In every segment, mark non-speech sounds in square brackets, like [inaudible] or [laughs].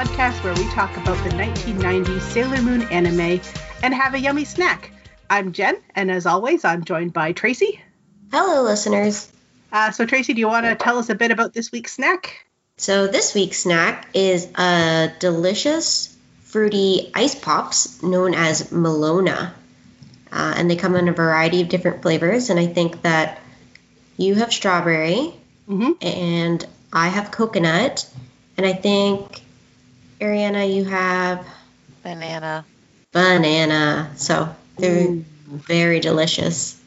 podcast where we talk about the 1990s Sailor Moon anime and have a yummy snack. I'm Jen, and as always, I'm joined by Tracy. Hello, listeners. Uh, so, Tracy, do you want to tell us a bit about this week's snack? So, this week's snack is a delicious fruity ice pops known as Melona. Uh, and they come in a variety of different flavors. And I think that you have strawberry, Mm-hmm. and I have coconut. And I think, Ariana, you have Banana. banana. So, they're Ooh. very delicious.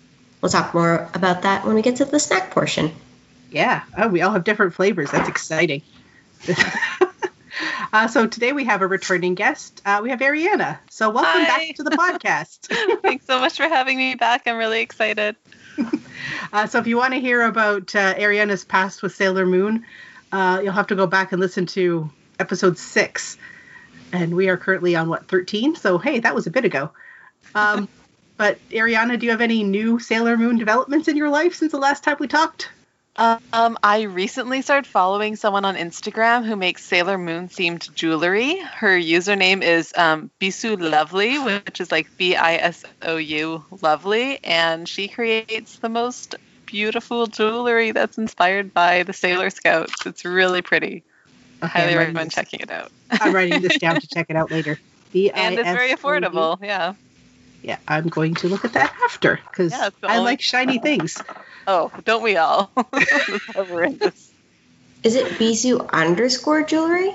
We'll talk more about that when we get to the snack portion. Yeah. Oh, we all have different flavors. That's exciting. [laughs] uh, so today we have a returning guest. Uh, we have Ariana. So welcome Hi. back to the podcast. [laughs] [laughs] Thanks so much for having me back. I'm really excited. Uh, so if you want to hear about uh, Ariana's past with Sailor Moon, uh, you'll have to go back and listen to episode six. And we are currently on what 13. So hey, that was a bit ago. Um, [laughs] but Ariana, do you have any new Sailor Moon developments in your life since the last time we talked? Um, I recently started following someone on Instagram who makes Sailor Moon themed jewelry. Her username is um, Bisou Lovely, which is like B I S O U Lovely, and she creates the most beautiful jewelry that's inspired by the Sailor Scouts. It's really pretty. I Okay, highly recommend this- checking it out. I'm writing this down to [laughs] check it out later. And it's very affordable. Yeah. Yeah, I'm going to look at that after because Yeah, I only- like shiny [laughs] things. Oh, don't we all? [laughs] That's why we're in this. Is it Bisu underscore jewelry?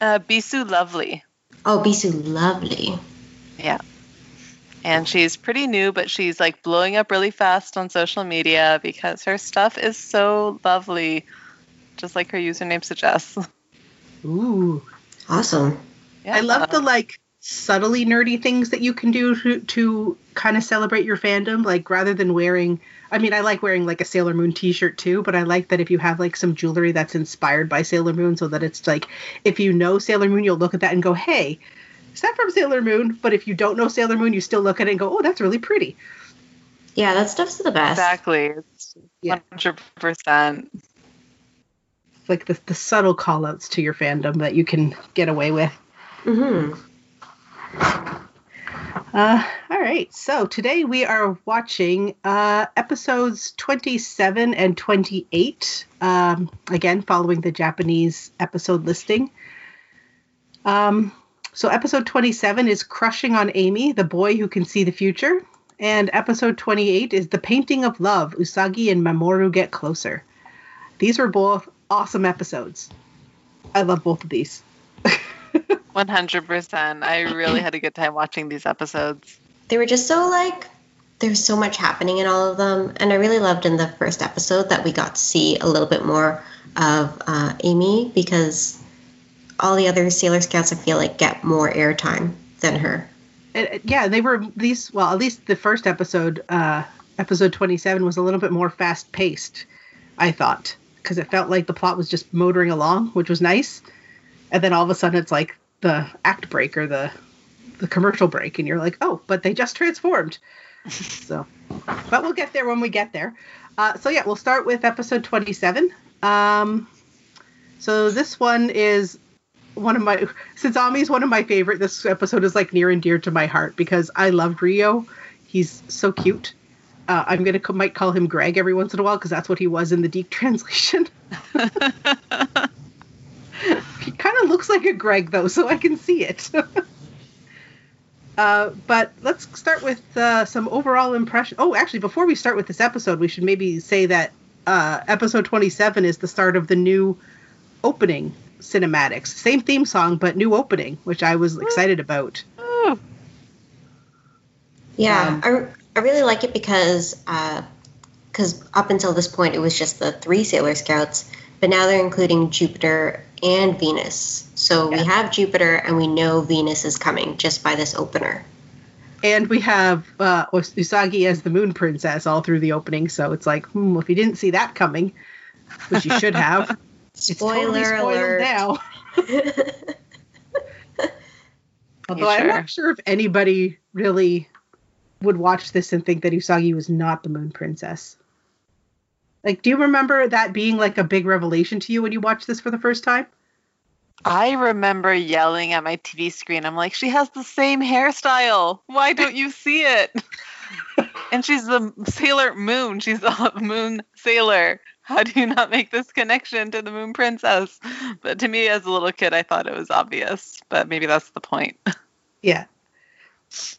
Uh, Bisou Lovely. Oh, Bisou lovely. Yeah. And she's pretty new, but she's like blowing up really fast on social media because her stuff is so lovely, just like her username suggests. Ooh, Awesome. Yeah. I love the like subtly nerdy things that you can do to, to kind of celebrate your fandom. Like rather than wearing, I mean, I like wearing like a Sailor Moon T-shirt too, but I like that if you have like some jewelry that's inspired by Sailor Moon, so that it's like if you know Sailor Moon, you'll look at that and go, "Hey, is that from Sailor Moon?" But if you don't know Sailor Moon, you still look at it and go, "Oh, that's really pretty." Yeah, that stuff's the best. exactly. It's Yeah. 100%. Like the the subtle call outs to your fandom that you can get away with. Mm-hmm. Uh, all right. So today we are watching uh, episodes 27 and 28. Um, again, following the Japanese episode listing. Um, so episode 27 is Crushing on Amy, the boy who can see the future. And episode 28 is The Painting of Love, Usagi and Mamoru Get Closer. These were both awesome episodes. I love both of these. [laughs] 100%. I really had a good time watching these episodes. They were just so like there's so much happening in all of them, and I really loved in the first episode that we got to see a little bit more of uh, Amy because all the other Sailor Scouts I feel like get more airtime than her. And, uh, yeah, they were these. Well, at least the first episode, uh, episode twenty-seven, was a little bit more fast-paced. I thought because it felt like the plot was just motoring along, which was nice. And then all of a sudden, it's like the act break or the the commercial break, and you're like, oh, but they just transformed. [laughs] so, but we'll get there when we get there. Uh, so yeah, we'll start with episode twenty-seven. Um, so this one is one of my since Ami's one of my favorite. This episode is like near and dear to my heart because I loved Rio. He's so cute. Uh, I'm gonna c- might call him Greg every once in a while because that's what he was in the DiC [laughs] translation. [laughs] he kind of looks like a Greg though, so I can see it. [laughs] uh, but let's start with uh, some overall impression. Oh, actually, before we start with this episode, we should maybe say that uh, episode 27 is the start of the new opening cinematics. Same theme song, but new opening, which I was excited about. Yeah, Um, I, I really like it because because up until this point it was just the three Sailor Scouts, but now they're including Jupiter and Venus. So Yeah. we have Jupiter and we know Venus is coming just by this opener. And we have uh, Usagi as the Moon Princess all through the opening, so it's like, hmm, if you didn't see that coming, which you should have, [laughs] it's totally Spoiler spoiled alert. now. [laughs] Although You I'm not sure if anybody really would watch this and think that Usagi was not the Moon Princess. Like, do you remember that being like a big revelation to you when you watched this for the first time? I remember yelling at my TV screen. I'm like, she has the same hairstyle. Why don't you see it? [laughs] and she's the Sailor Moon. She's the Moon Sailor. How do you not make this connection to the Moon Princess? But to me, as a little kid, I thought it was obvious. But maybe that's the point. Yeah.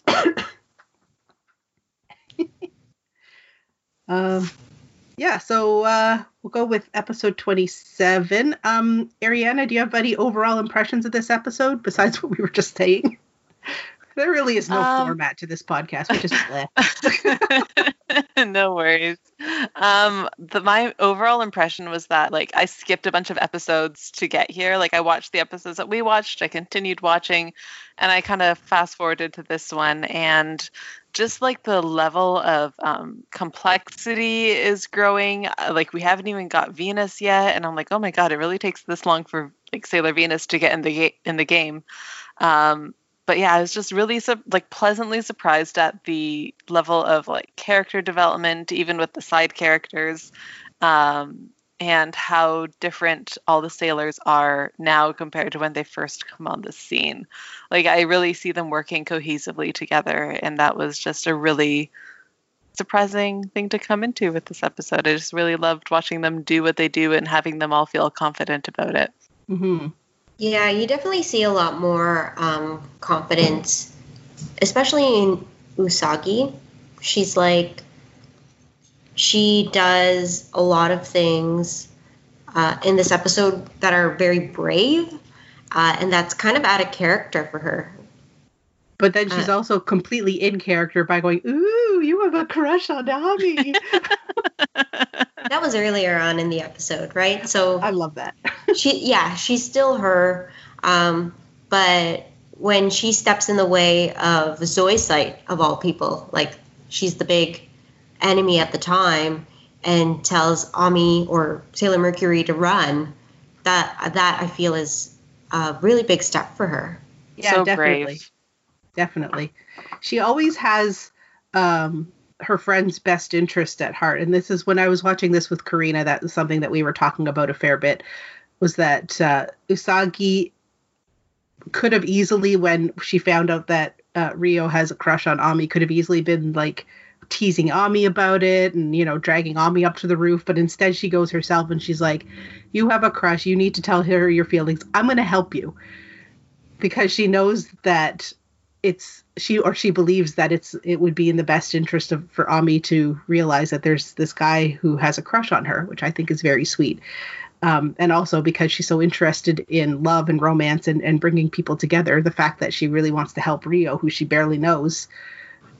[coughs] um, yeah, so uh, we'll go with episode 27. Um, Ariana, do you have any overall impressions of this episode besides what we were just saying? [laughs] There really is no um, format to this podcast. We just [laughs] no worries. Um, the, my overall impression was that like I skipped a bunch of episodes to get here. Like I watched the episodes that we watched, I continued watching, and I kind of fast forwarded to this one, and just like the level of um, complexity is growing. Uh, like we haven't even got Venus yet, and I'm like, oh my god, it really takes this long for like Sailor Venus to get in the ga- in the game. Um, but yeah, I was just really su- like pleasantly surprised at the level of like character development, even with the side characters, um, and how different all the sailors are now compared to when they first come on the scene. Like I really see them working cohesively together, and that was just a really surprising thing to come into with this episode. I just really loved watching them do what they do and having them all feel confident about it. Mm-hmm. Yeah, you definitely see a lot more um, confidence, especially in Usagi. She's like, she does a lot of things uh, in this episode that are very brave, uh, and that's kind of out of character for her. But then she's uh, also completely in character by going, "Ooh, you have a crush on Ami." that was earlier on in the episode, right? So I love that. [laughs] she, yeah, she's still her, um, but when she steps in the way of Zoisite of all people, like she's the big enemy at the time, and tells Ami or Sailor Mercury to run, that that I feel is a really big step for her. Yeah, so definitely. Brave definitely. She always has um, her friend's best interest at heart. And this is when I was watching this with Karina, that was something that we were talking about a fair bit, was that uh, Usagi could have easily, when she found out that uh, Rio has a crush on Ami, could have easily been like teasing Ami about it and, you know, dragging Ami up to the roof. But instead, she goes herself and she's like, You have a crush. You need to tell her your feelings. I'm going to help you. Because she knows that it's she or she believes that it's it would be in the best interest of for Ami to realize that there's this guy who has a crush on her, which I think is very sweet. Um, and also because she's so interested in love and romance and, and bringing people together, the fact that she really wants to help Rio, who she barely knows,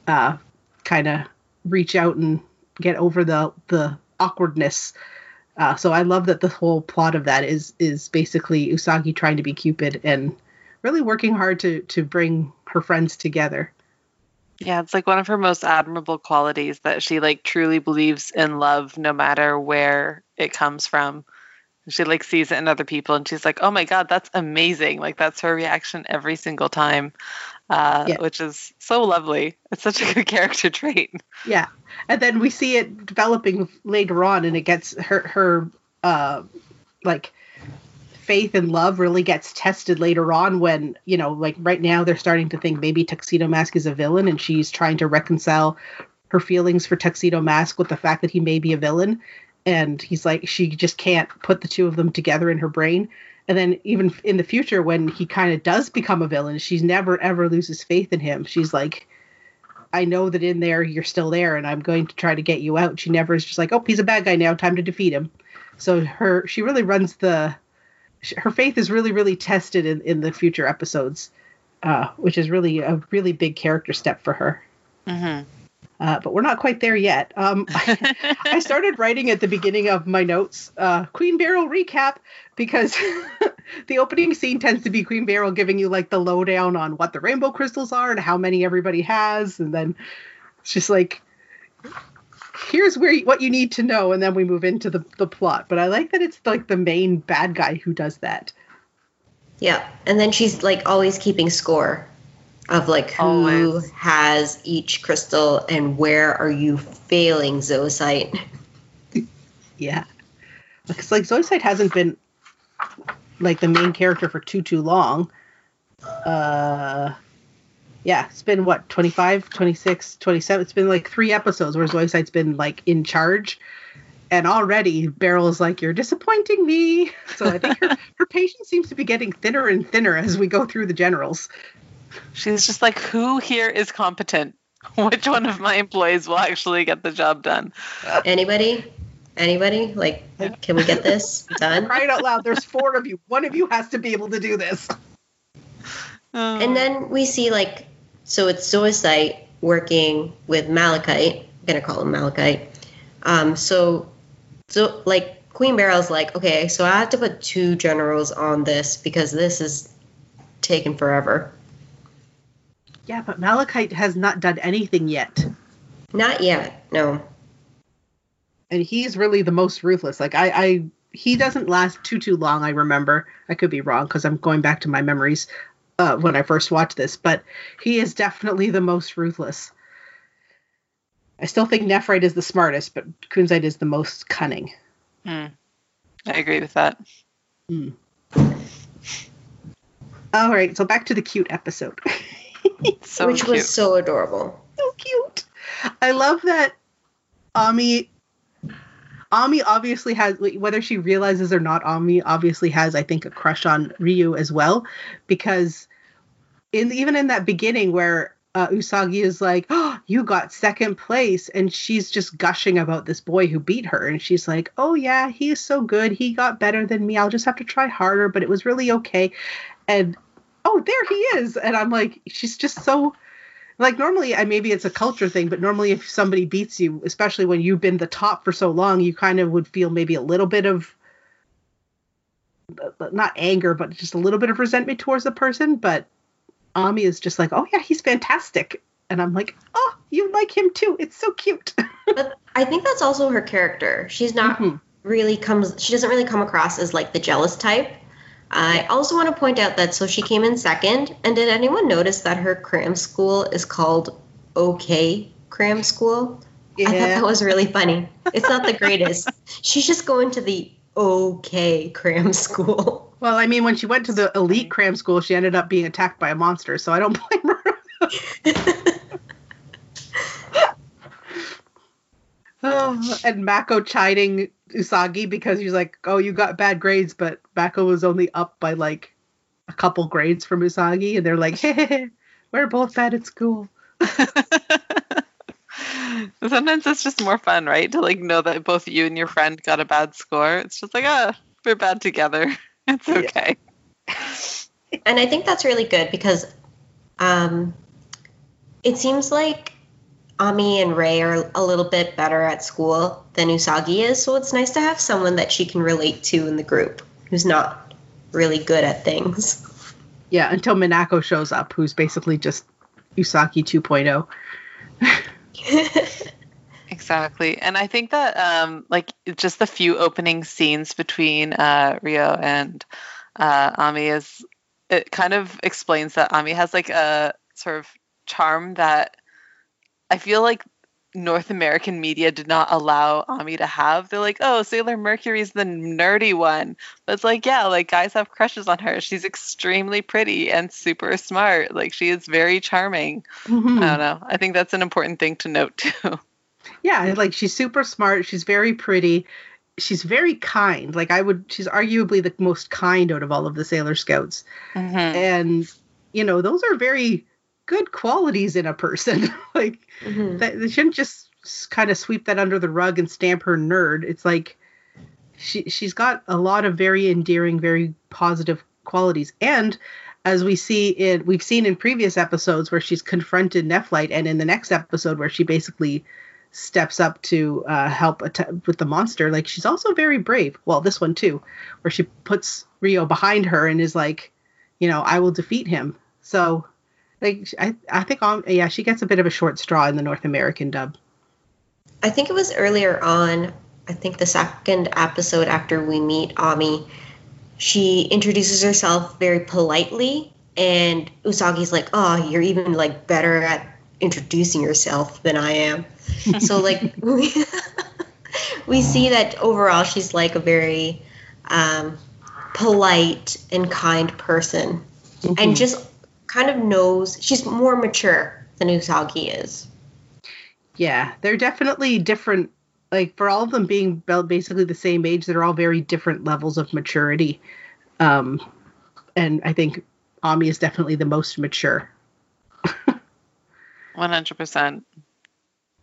uh, kind of reach out and get over the the awkwardness. Uh, so I love that the whole plot of that is is basically Usagi trying to be Cupid and really working hard to to bring her friends together. Yeah, it's like one of her most admirable qualities that she like truly believes in love no matter where it comes from. She like sees it in other people and she's like, "Oh my god, that's amazing." Like that's her reaction every single time. Uh, yeah. which is so lovely. It's such a good character trait. Yeah. And then we see it developing later on and it gets her her uh like faith and love really gets tested later on when you know like right now they're starting to think maybe tuxedo mask is a villain and she's trying to reconcile her feelings for tuxedo mask with the fact that he may be a villain and he's like she just can't put the two of them together in her brain and then even in the future when he kind of does become a villain she never ever loses faith in him she's like i know that in there you're still there and i'm going to try to get you out she never is just like oh he's a bad guy now time to defeat him so her she really runs the her faith is really really tested in in the future episodes, uh, which is really a really big character step for her. Mm-hmm. Uh, but we're not quite there yet. Um, [laughs] I, started writing at the beginning of my notes uh, Queen Beryl recap because [laughs] the opening scene tends to be Queen Beryl giving you like the lowdown on what the rainbow crystals are and how many everybody has, and then it's just like here's where you, what you need to know, and then we move into the the plot. But I like that it's like the main bad guy who does that. Yeah, and then she's like always keeping score of like who always. has each crystal and where are you failing Zoisite. Yeah. Because like Zoisite hasn't been like the main character for too too long. Uh yeah, it's been what 25, 26, 27. It's been like 3 episodes where Zoisite's been like in charge. And already Beryl is like, You're disappointing me. So I think her, [laughs] her patience seems to be getting thinner and thinner as we go through the generals. She's just like, who here is competent? [laughs] Which one of my employees will actually get the job done? Anybody? Anybody? Like, can we get this [laughs] done? Crying out loud, there's four of you. One of you has to be able to do this. Oh. And then we see like, so it's Zoisite working with Malachite. I'm gonna call him Malachite. Um, so, so like Queen Beryl's like, okay, so I have to put two generals on this because this is taking forever. Yeah, but Malachite has not done anything yet. Not yet, no. and he's really the most ruthless. Like I, I he doesn't last too too long. I remember. I could be wrong because I'm going back to my memories uh, when I first watched this, but he is definitely the most ruthless. I still think Nephrite is the smartest, but Kunzite is the most cunning. Hmm. I agree with that. All right, so back to the cute episode. [laughs] [laughs] So Which cute. was so adorable. so cute. I love that Ami Ami obviously has whether she realizes or not Ami obviously has I think a crush on Ryu as well because in even in that beginning where uh, Usagi is like, "Oh, you got second place," and she's just gushing about this boy who beat her, and she's like, "Oh yeah, he's so good. He got better than me. I'll just have to try harder, but it was really okay." And oh, there he is, and I'm like, she's just so like normally I maybe it's a culture thing, but normally if somebody beats you, especially when you've been the top for so long, you kind of would feel maybe a little bit of uh, not anger, but just a little bit of resentment towards the person. But Ami is just like, oh yeah, he's fantastic, and I'm like, oh, you like him too. It's so cute. [laughs] But I think that's also her character. She's not Mhm. really comes she doesn't really come across as like the jealous type. I also want to point out that so she came in second, and did anyone notice that her cram school is called OK Cram School? Yeah. I thought that was really funny. It's not the greatest. [laughs] She's just going to the OK Cram School. Well, I mean, when she went to the elite cram school, she ended up being attacked by a monster, so I don't [laughs] blame her. [laughs] Oh, and Mako chiding Usagi because he's like, "Oh, you got bad grades," but Mako was only up by like a couple grades from Usagi, and they're like, [laughs] "Hey, we're both bad at school." [laughs] Sometimes it's just more fun, right? To like know that both you and your friend got a bad score. It's just like, ah, we're bad together. [laughs] It's Yeah. okay. and I think that's really good because um, it seems like Ami and Ray are a little bit better at school than Usagi is, so it's nice to have someone that she can relate to in the group who's not really good at things. Yeah, until Minako shows up, who's basically just Usagi 2.0. [laughs] Exactly. And I think that um like just the few opening scenes between uh Rio and uh Ami is it kind of explains that Ami has like a sort of charm that I feel like North American media did not allow Ami to have. They're like, oh, Sailor Mercury's the nerdy one. But it's like, yeah, like guys have crushes on her. She's extremely pretty and super smart. Like she is very charming. Mhm. I don't know. I think that's an important thing to note too. Yeah, like she's super smart. She's very pretty. She's very kind. Like I would, she's arguably the most kind out of all of the Sailor Scouts. Mhm. And you know, those are very good qualities in a person. [laughs] like Mhm. that, they shouldn't just kind of sweep that under the rug and stamp her nerd. It's like she she's got a lot of very endearing, very positive qualities. And as we see in we've seen in previous episodes where she's confronted Nephlite, and in the next episode where she basically steps up to uh, help att- with the monster, like she's also very brave. Well, this one too, where she puts Rio behind her and is like, you know, I will defeat him. So, like, I I think um, yeah, she gets a bit of a short straw in the North American dub. I think it was earlier on, I think the second episode after we meet Ami, she introduces herself very politely and Usagi's like, "Oh, you're even like better at introducing yourself than I am." [laughs] so like we, [laughs] we see that overall she's like a very um, polite and kind person, Mhm. and just kind of knows she's more mature than Usagi is. Yeah, they're definitely different. Like for all of them being basically the same age, they're all very different levels of maturity. Um, and I think Ami is definitely the most mature. [laughs] One hundred percent.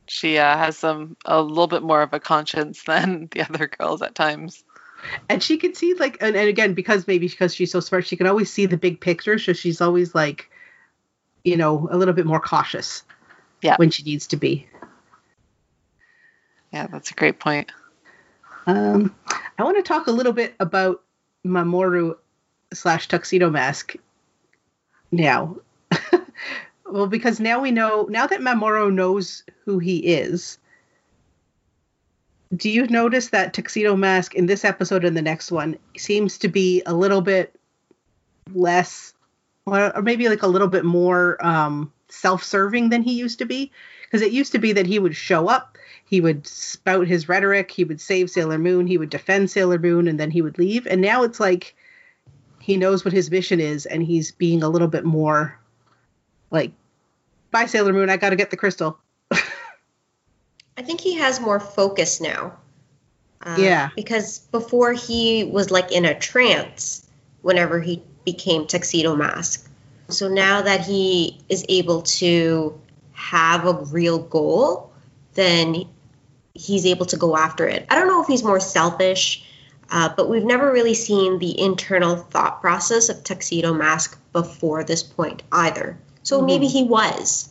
She uh, has some a little bit more of a conscience [laughs] than the other girls at times. And she can see like, and, and again, because maybe because she's so smart, she can always see the big picture. So she's always like, you know, a little bit more cautious. Yeah. When she needs to be. Yeah, that's a great point. Um, I want to talk a little bit about Mamoru slash Tuxedo Mask now. [laughs] well, because now we know, now that Mamoru knows who he is, do you notice that Tuxedo Mask in this episode and the next one seems to be a little bit less, or maybe like a little bit more um, self serving than he used to be? Because it used to be that he would show up, he would spout his rhetoric, he would save Sailor Moon, he would defend Sailor Moon, and then he would leave. And now it's like he knows what his mission is, and he's being a little bit more like, bye, Sailor Moon, I gotta get the crystal. I think he has more focus now. Uh, Yeah. Because before he was like in a trance whenever he became Tuxedo Mask. So now that he is able to have a real goal, then he's able to go after it. I don't know if he's more selfish, uh, but we've never really seen the internal thought process of Tuxedo Mask before this point either. So Mhm. maybe he was.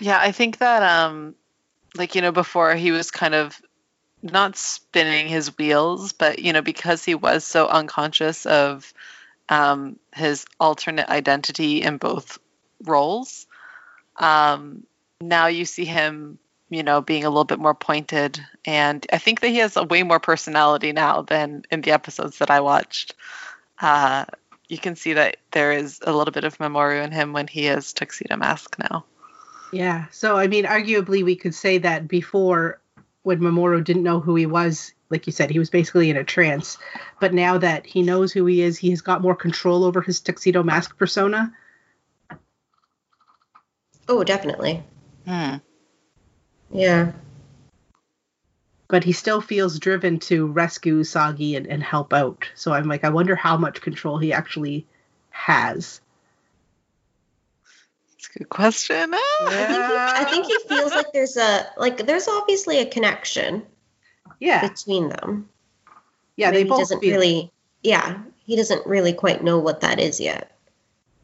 Yeah, I think that um like you know before he was kind of not spinning his wheels, but you know because he was so unconscious of um his alternate identity in both roles. Um now you see him, you know, being a little bit more pointed and I think that he has a way more personality now than in the episodes that I watched. Uh you can see that there is a little bit of Mamoru in him when he is Tuxedo Mask now. Yeah. So I mean, arguably, we could say that before, when Mamoru didn't know who he was, like you said, he was basically in a trance. But now that he knows who he is, he has got more control over his tuxedo mask persona. Oh, definitely. Hmm. Yeah. But he still feels driven to rescue Sagi and, and help out. So I'm like, I wonder how much control he actually has. That's a good question. Ah. I think, he, I think he feels like there's a like there's obviously a connection Yeah. between them. Yeah. Maybe They he both doesn't feel. really yeah, he doesn't really quite know what that is yet.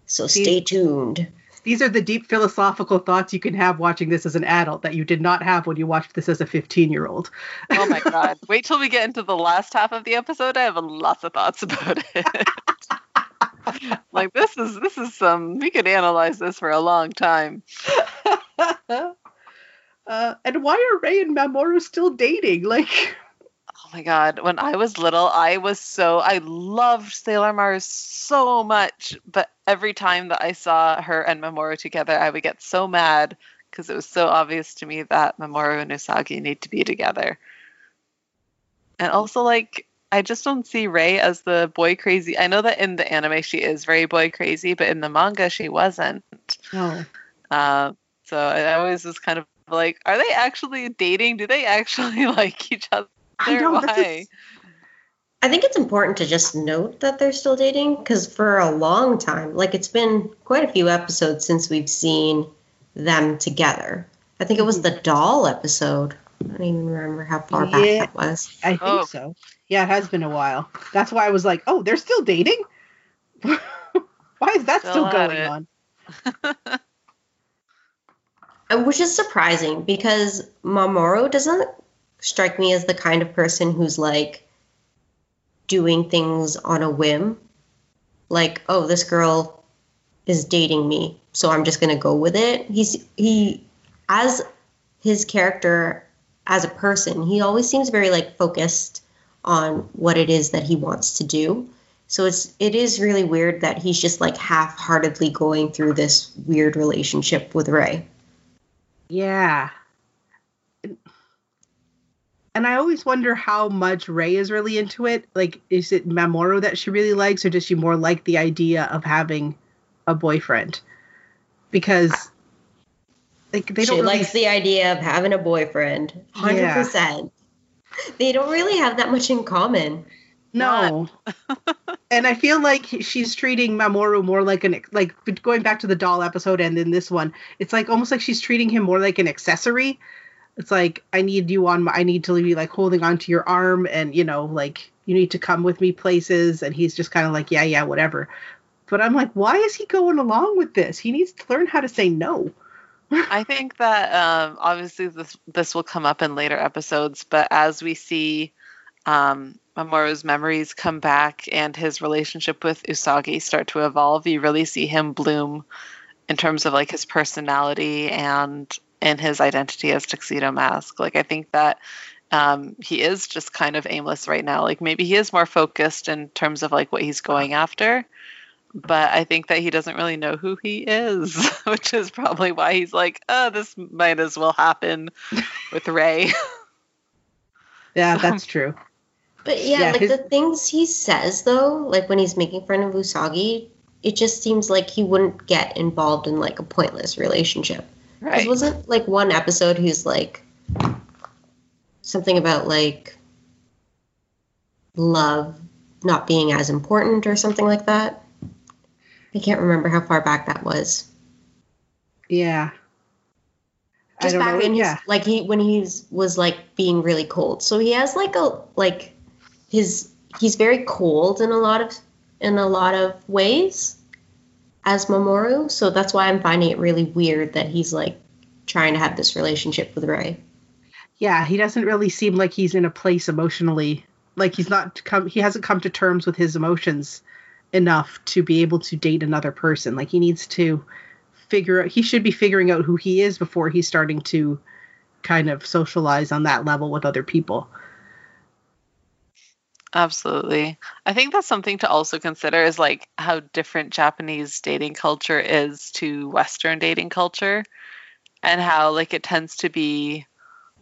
So See- stay tuned. These are the deep philosophical thoughts you can have watching this as an adult that you did not have when you watched this as a 15 year old. Oh my [laughs] god. Wait till we get into the last half of the episode. I have lots of thoughts about it. [laughs] [laughs] like this is this is some we could analyze this for a long time. [laughs] uh, and why are Ray and Mamoru still dating? [laughs] Like, Oh my god. When I was little, I was so I loved Sailor Mars so much, but every time that I saw her and Mamoru together, I would get so mad because it was so obvious to me that Mamoru and Usagi need to be together. And also like I just don't see Ray as the boy crazy. I know that in the anime she is very boy crazy, but in the manga she wasn't. oh, Uh, so I always was kind of like, are they actually dating? Do they actually [laughs] like each other? I know Why? I think it's important to just note that they're still dating because for a long time, like it's been quite a few episodes since we've seen them together. I think it was the doll episode. I don't even remember how far back Yeah. that was. I think Oh. so. Yeah, it has been a while. That's why I was like, oh, they're still dating? [laughs] why is that Still still going it. on? [laughs] Which is surprising because Mamoru doesn't strike me as the kind of person who's like doing things on a whim. Like, oh, this girl is dating me, so I'm just gonna go with it. He's he as his character as a person, he always seems very like focused on what it is that he wants to do. So it's it is really weird that he's just like half-heartedly going through this weird relationship with Ray. Yeah. And I always wonder how much Ray is really into it. Like, is it Mamoru that she really likes, or does she more like the idea of having a boyfriend? Because like they she don't really likes the idea of having a boyfriend. Hundred Yeah. percent. They don't really have that much in common. No. [laughs] and I feel like she's treating Mamoru more like an like going back to the doll episode and then this one, it's like almost like she's treating him more like an accessory. It's like I need you on my I need to be like holding onto your arm and you know like you need to come with me places and he's just kind of like yeah yeah whatever. But I'm like why is he going along with this? He needs to learn how to say no. I think that um, obviously this this will come up in later episodes, but as we see um, Mamoru's memories come back and his relationship with Usagi start to evolve, you really see him bloom in terms of like his personality and and his identity as Tuxedo Mask. Like I think that um, he is just kind of aimless right now. Like maybe he is more focused in terms of like what he's going after. But I think that he doesn't really know who he is, [laughs] which is probably why he's like, oh, this might as well happen with Ray. [laughs] Yeah, that's true. But yeah, Yeah, like his- the things he says though, like when he's making fun of Usagi, it just seems like he wouldn't get involved in like a pointless relationship. 'Cause Right. It wasn't like one episode he's like something about like love not being as important or something like that. I can't remember how far back that was. Yeah. I Just back know. when yeah. he's like he when he's was like being really cold. So he has like a like his he's very cold in a lot of in a lot of ways as Mamoru. So that's why I'm finding it really weird that he's like trying to have this relationship with Ray. yeah he doesn't really seem like he's in a place emotionally like he's not come he hasn't come to terms with his emotions enough to be able to date another person like he needs to figure out he should be figuring out who he is before he's starting to kind of socialize on that level with other people Absolutely. I think that's something to also consider is like how different Japanese dating culture is to Western dating culture and how like it tends to be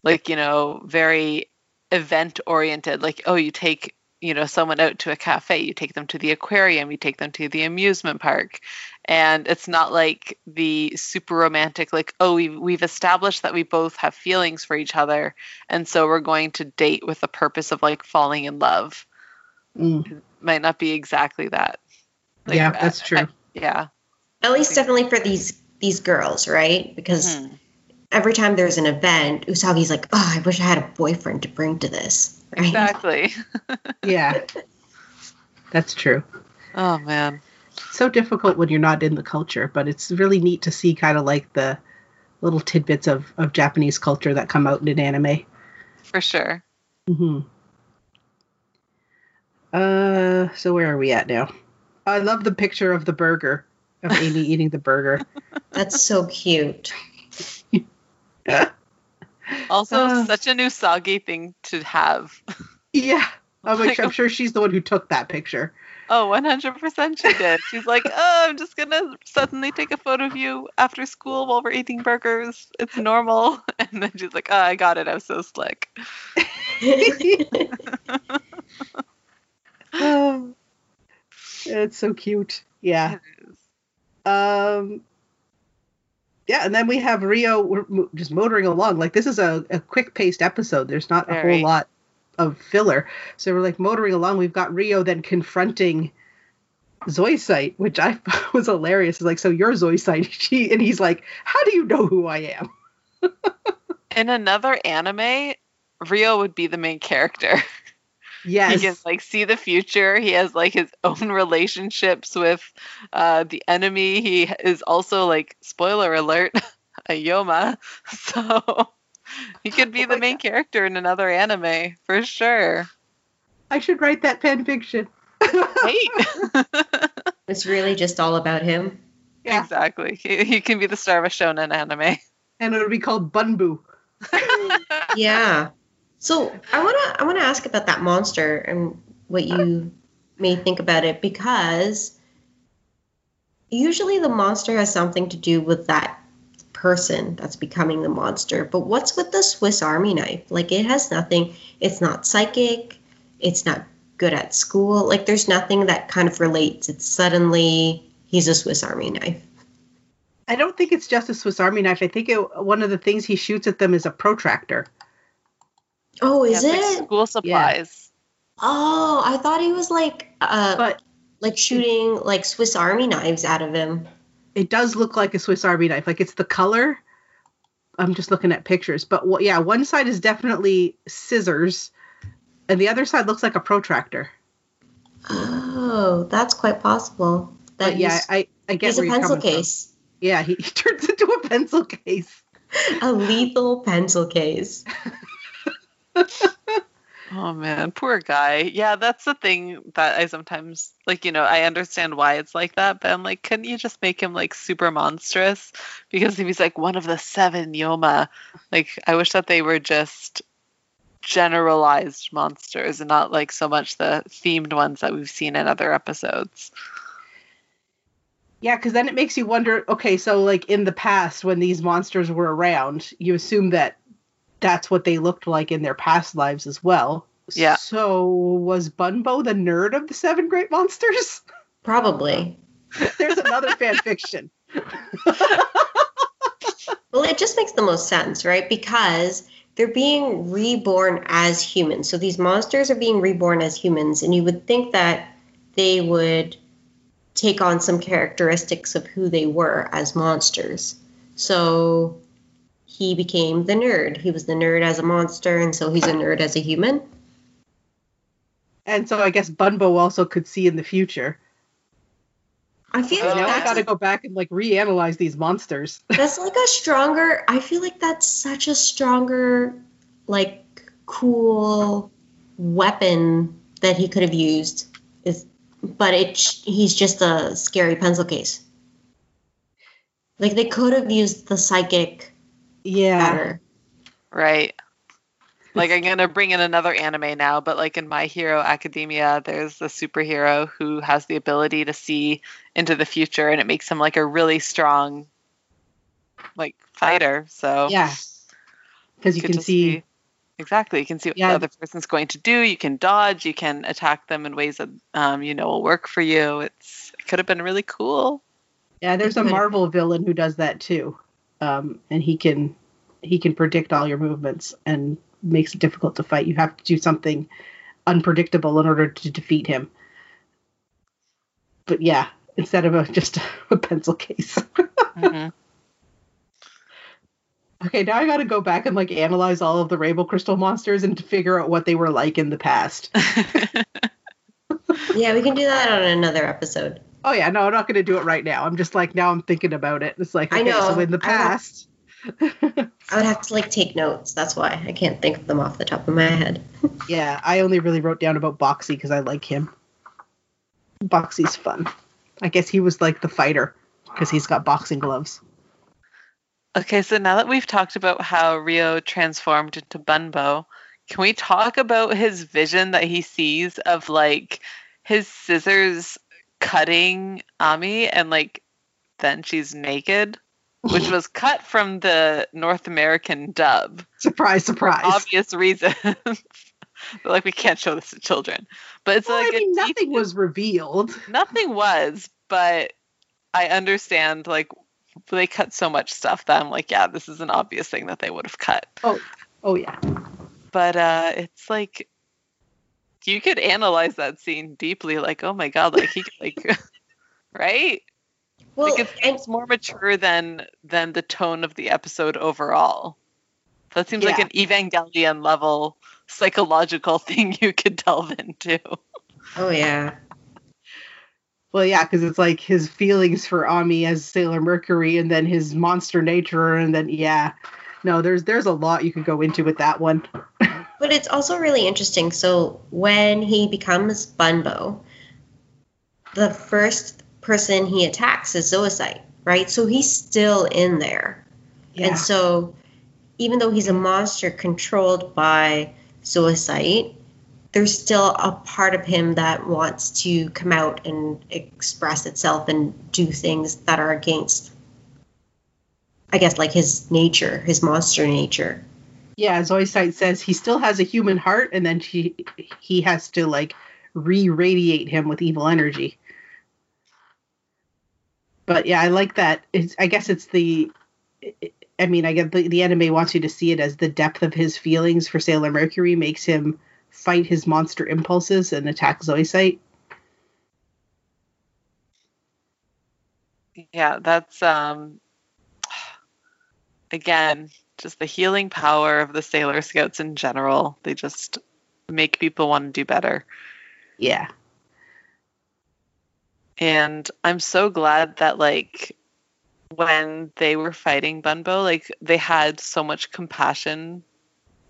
like, you know, very event oriented. Like, oh, you take, you know, someone out to a cafe, you take them to the aquarium, you take them to the amusement park. And it's not like the super romantic, like, oh, we've, we've established that we both have feelings for each other. And so we're going to date with the purpose of like falling in love Mm, might not be exactly that. Like, yeah that's true I- yeah. At least definitely for these these girls, right? Because Mhm. every time there's an event, Usagi's like, "Oh, I wish I had a boyfriend to bring to this." Right? Exactly. [laughs] yeah that's true Oh man. so difficult when you're not in the culture but it's really neat to see kind of like the little tidbits of, of japanese culture that come out in anime For sure. hmm Uh, so where are we at now? I love the picture of the burger of Amy eating the burger. [laughs] That's so cute. [laughs] Also, Uh. such a Usagi thing to have. Yeah, [laughs] I'm, like, I'm sure she's the one who took that picture. Oh, 100% she did. She's like, [laughs] oh, I'm just going to suddenly take a photo of you after school while we're eating burgers. It's normal. [laughs] And then she's like, oh, I got it. I'm so slick. Oh, it's so cute. Yeah. Um. Yeah, and then we have Rio we're just motoring along. Like this is a, a quick paced episode. There's not a whole lot of filler. So we're like motoring along. We've got Rio then confronting Zoisite, which I [laughs] thought was hilarious. It's like, so you're Zoisite. [laughs] She and he's like, How do you know who I am? [laughs] In another anime, Rio would be the main character. Yes. He can like see the future. He has like his [laughs] own relationships with uh, the enemy. He is also like spoiler alert, [laughs] a Yoma. [laughs] So he could be Oh the my main character in another anime for sure. I should write that fan fiction. Wait. it's really just all about him. Yeah. exactly. He, he can be the star of a shonen anime. And it'll be called Bunbo. Yeah. So I wanna I wanna ask about that monster and what you may think about it because usually the monster has something to do with that person that's becoming the monster. But what's with the Swiss Army knife? Like it has nothing. It's not psychic. It's not good at school. Like there's nothing that kind of relates. It's suddenly he's a Swiss Army knife. I don't think it's just a Swiss Army knife. I think it, one of the things he shoots at them is a protractor. Oh, is Yeah, it? like school supplies. Oh, I thought he was like uh But like shooting like Swiss Army knives out of him. it does look like a Swiss Army knife. Like it's the color. I'm just looking at pictures, but what? Yeah, one side is definitely scissors, and the other side looks like a protractor. Oh, that's quite possible. That But yeah, I I get he's a where you're pencil coming from. case. Yeah, he, [laughs] he turns into a pencil case. A lethal pencil case. [laughs] [laughs] Oh man, poor guy. Yeah, that's the thing that I sometimes like, you know, I understand why it's like that, but I'm like, couldn't you just make him like super monstrous? Because if he's like one of the seven Yoma, like I wish that they were just generalized monsters and not like so much the themed ones that we've seen in other episodes. Yeah, because then it makes you wonder. Okay, so like in the past, when these monsters were around, you assume that that's what they looked like in their past lives as well. Yeah. So was Bunbo the nerd of the seven great monsters? Probably. [laughs] There's another fan fiction. [laughs] Well, it just makes the most sense, right? Because they're being reborn as humans. So these monsters are being reborn as humans, and you would think that they would take on some characteristics of who they were as monsters. So he became the nerd. He was the nerd as a monster, and so he's a nerd as a human. And so I guess Bunbo also could see in the future. I feel like now I got to go back and like reanalyze these monsters. [laughs] that's like a stronger. I feel like that's such a stronger, like cool weapon that he could have used. Is but it he's just a scary pencil case. Like they could have used the psychic yeah. better. Right. Like I'm gonna bring in another anime now, but like in My Hero Academia, there's a superhero who has the ability to see into the future, and it makes him like a really strong, like fighter. So Yeah. Because you can to see. exactly. You can see what Yeah. the other person's going to do. You can dodge. You can attack them in ways that um, you know will work for you. It's it could have been really cool. Yeah, there's a Marvel villain who does that too, um, and he can he can predict all your movements and makes it difficult to fight. You have to do something unpredictable in order to defeat him. But yeah, instead of a, [laughs] just a pencil case. Mhm. [laughs] okay, now I got to go back and like analyze all of the Rainbow Crystal monsters and to figure out what they were like in the past. [laughs] Yeah, we can do that on another episode. Oh yeah, no, I'm not going to do it right now. I'm just like now I'm thinking about it. It's like I know. so in the I know. past. [laughs] I would have to like take notes. That's why I can't think of them off the top of my head. [laughs] Yeah, I only really wrote down about Boxy because I like him. Boxy's fun. I guess he was like the fighter because he's got boxing gloves. Okay, so now that we've talked about how Rio transformed into Bunbo, can we talk about his vision that he sees of like his scissors cutting Ami and like then she's naked, which was [laughs] cut from the North American dub Surprise, surprise. obvious reasons. [laughs] like we can't show this to children, but it's Well, like I mean, nothing detail- was revealed. nothing was, but I understand like they cut so much stuff that I'm like, yeah, this is an obvious thing that they would have cut. Oh, oh yeah, But uh it's like you could analyze that scene deeply, like, oh my god, like he like [laughs] right? Well, like it and more mature than than the tone of the episode overall. That seems like an Evangelion level psychological [laughs] thing you could delve into. oh yeah, well yeah, because it's like his feelings for Ami as Sailor Mercury, and then his monster nature, and then yeah, no, there's there's a lot you could go into with that one. But it's also really interesting. So when he becomes Bunbo, the first person he attacks is Zoisite, right? So he's still in there. Yeah, And so, even though he's a monster controlled by Zoisite, there's still a part of him that wants to come out and express itself and do things that are against, I guess like his nature, his monster nature. Yeah, Zoisite says he still has a human heart, and then she he has to like re-radiate him with evil energy. But yeah, I like that. It's I guess it's the I mean, I get the, the anime wants you to see it as the depth of his feelings for Sailor Mercury makes him fight his monster impulses and attack Zoisite. Yeah, that's um [sighs] again just the healing power of the Sailor Scouts in general. They just make people want to do better. Yeah. And I'm so glad that like when they were fighting Bunbo, like they had so much compassion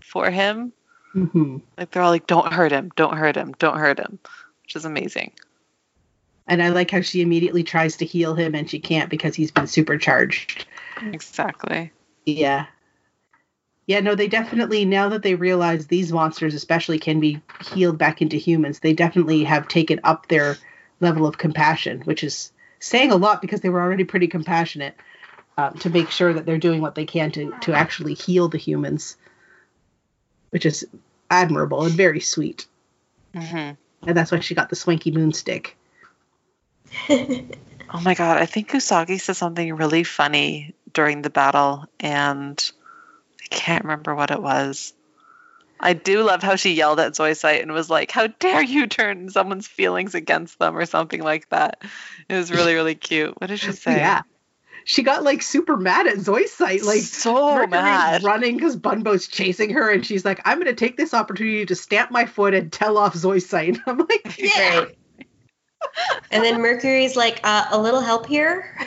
for him. Mm-hmm. Like they're all like, "Don't hurt him! Don't hurt him! Don't hurt him," which is amazing. And I like how she immediately tries to heal him and she can't because he's been supercharged. Exactly. Yeah. Yeah, no, they definitely now that they realize these monsters especially can be healed back into humans, they definitely have taken up their level of compassion, which is saying a lot because they were already pretty compassionate um, to make sure that they're doing what they can to to actually heal the humans, which is admirable and very sweet. hmm And that's why she got the swanky moon stick. [laughs] Oh my god, I think Usagi said something really funny during the battle, and I can't remember what it was. I do love how she yelled at Zoisite and was like, How dare you turn someone's feelings against them or something like that. It was really, really cute. What did she [laughs] say? Yeah. She got like super mad at Zoisite, like so Mercury's mad. running because Bunbo's chasing her, and she's like, "I'm going to take this opportunity to stamp my foot and tell off Zoisite." [laughs] I'm like, [laughs] "Yeah." Right. and then Mercury's like, uh, a little help here.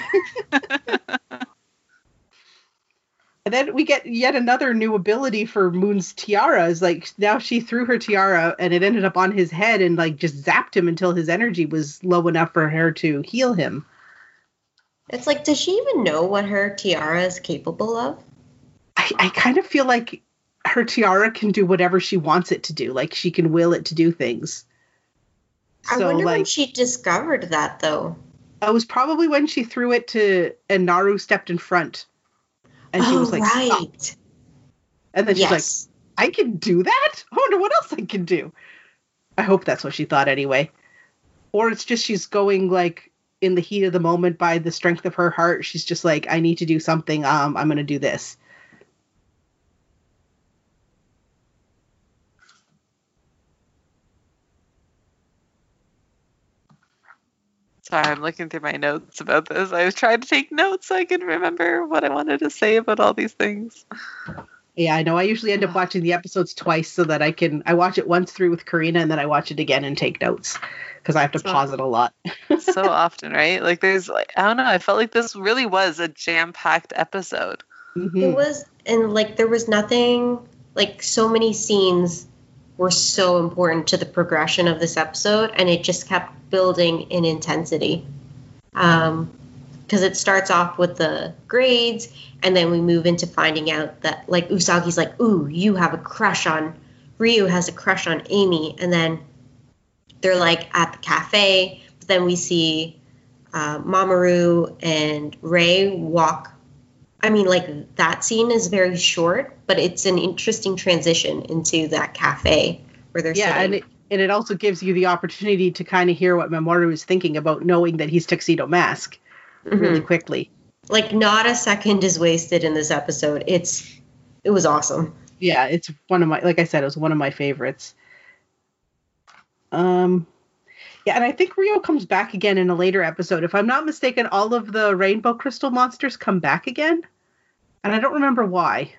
And then we get yet another new ability for Moon's tiara. Is like now she threw her tiara and it ended up on his head and like just zapped him until his energy was low enough for her to heal him. It's like, does she even know what her tiara is capable of? I, I kind of feel like her tiara can do whatever she wants it to do. Like she can will it to do things. I So wonder when she discovered that, though. it was probably when she threw it to and Naru stepped in front. And she oh, was like, "Stop." right. And then she's like, I can do that? I wonder what else I can do. I hope that's what she thought anyway. Or it's just she's going like in the heat of the moment by the strength of her heart. She's just like, I need to do something. Um, I'm gonna do this. Sorry, I'm looking through my notes about this. I was trying to take notes so I could remember what I wanted to say about all these things. Yeah, I know. I usually end up watching the episodes twice so that I can. I watch it once through with Karina and then I watch it again and take notes because I have to So- pause it a lot. [laughs] so often, right? Like there's like I don't know, I felt like this really was a jam-packed episode. Mhm. It was, and like, there was nothing, like, so many scenes were so important to the progression of this episode, and it just kept building in intensity. Um, because it starts off with the grades, and then we move into finding out that, like, Usagi's like, Ooh, you have a crush on, Ryu has a crush on Amy, and then they're like at the cafe, but then we see uh, Mamoru and Ray walk I mean, like that scene is very short, but it's an interesting transition into that cafe where they're Yeah, and sitting. it, and it also gives you the opportunity to kind of hear what Mamoru is thinking about knowing that he's Tuxedo Mask Mhm. really quickly. Like not a second is wasted in this episode. It's it was awesome. Yeah, it's one of my like I said, it was one of my favorites. Um yeah, and I think Rio comes back again in a later episode. If I'm not mistaken, all of the rainbow crystal monsters come back again. And I don't remember why.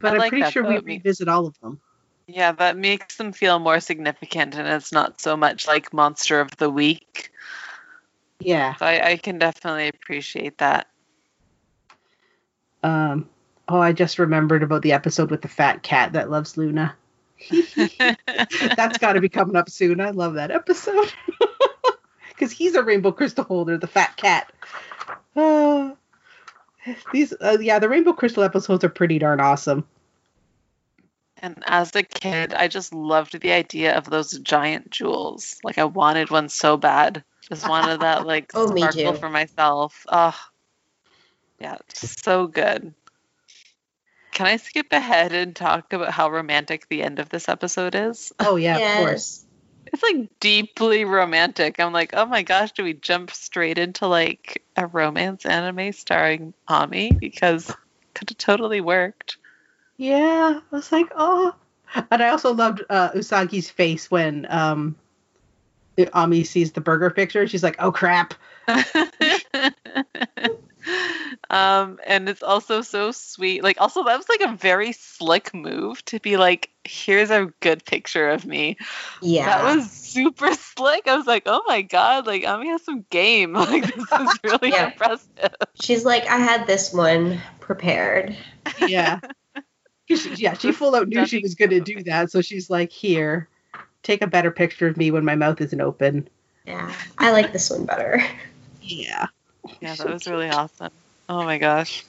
But I I'm like pretty that, sure we though. Revisit all of them. Yeah, that makes them feel more significant and it's not so much like monster of the week. Yeah. So I, I can definitely appreciate that. Um oh, I just remembered about the episode with the fat cat that loves Luna. [laughs] [laughs] That's got to be coming up soon. I love that episode [laughs] because he's a rainbow crystal holder, the fat cat. [sighs] Uh, these, uh, yeah, the rainbow crystal episodes are pretty darn awesome. And as a kid, I just loved the idea of those giant jewels. Like I wanted one so bad. Just wanted that [laughs] like Oh, me sparkle too. for myself. Oh, Yeah, so good. Can I skip ahead and talk about how romantic the end of this episode is? Oh yeah, of course. It's like deeply romantic. I'm like, oh my gosh, do we jump straight into like a romance anime starring Ami? Because could have totally worked. Yeah, I was like, oh. And I also loved uh, Usagi's face when um, Ami sees the burger picture. She's like, oh crap. [laughs] um, and it's also so sweet. Like, also that was like a very slick move to be like, here's a good picture of me. Yeah. That was super [laughs] slick. I was like, oh my god, like Ami has some game. [laughs] Like this is [laughs] really Yeah. impressive. She's like, I had this one prepared. Yeah. She- yeah, she full out knew she was going to do that. So she's like, here, take a better picture of me when my mouth isn't open. Yeah. I like this one better. Yeah. Yeah, that was really awesome. Oh my gosh.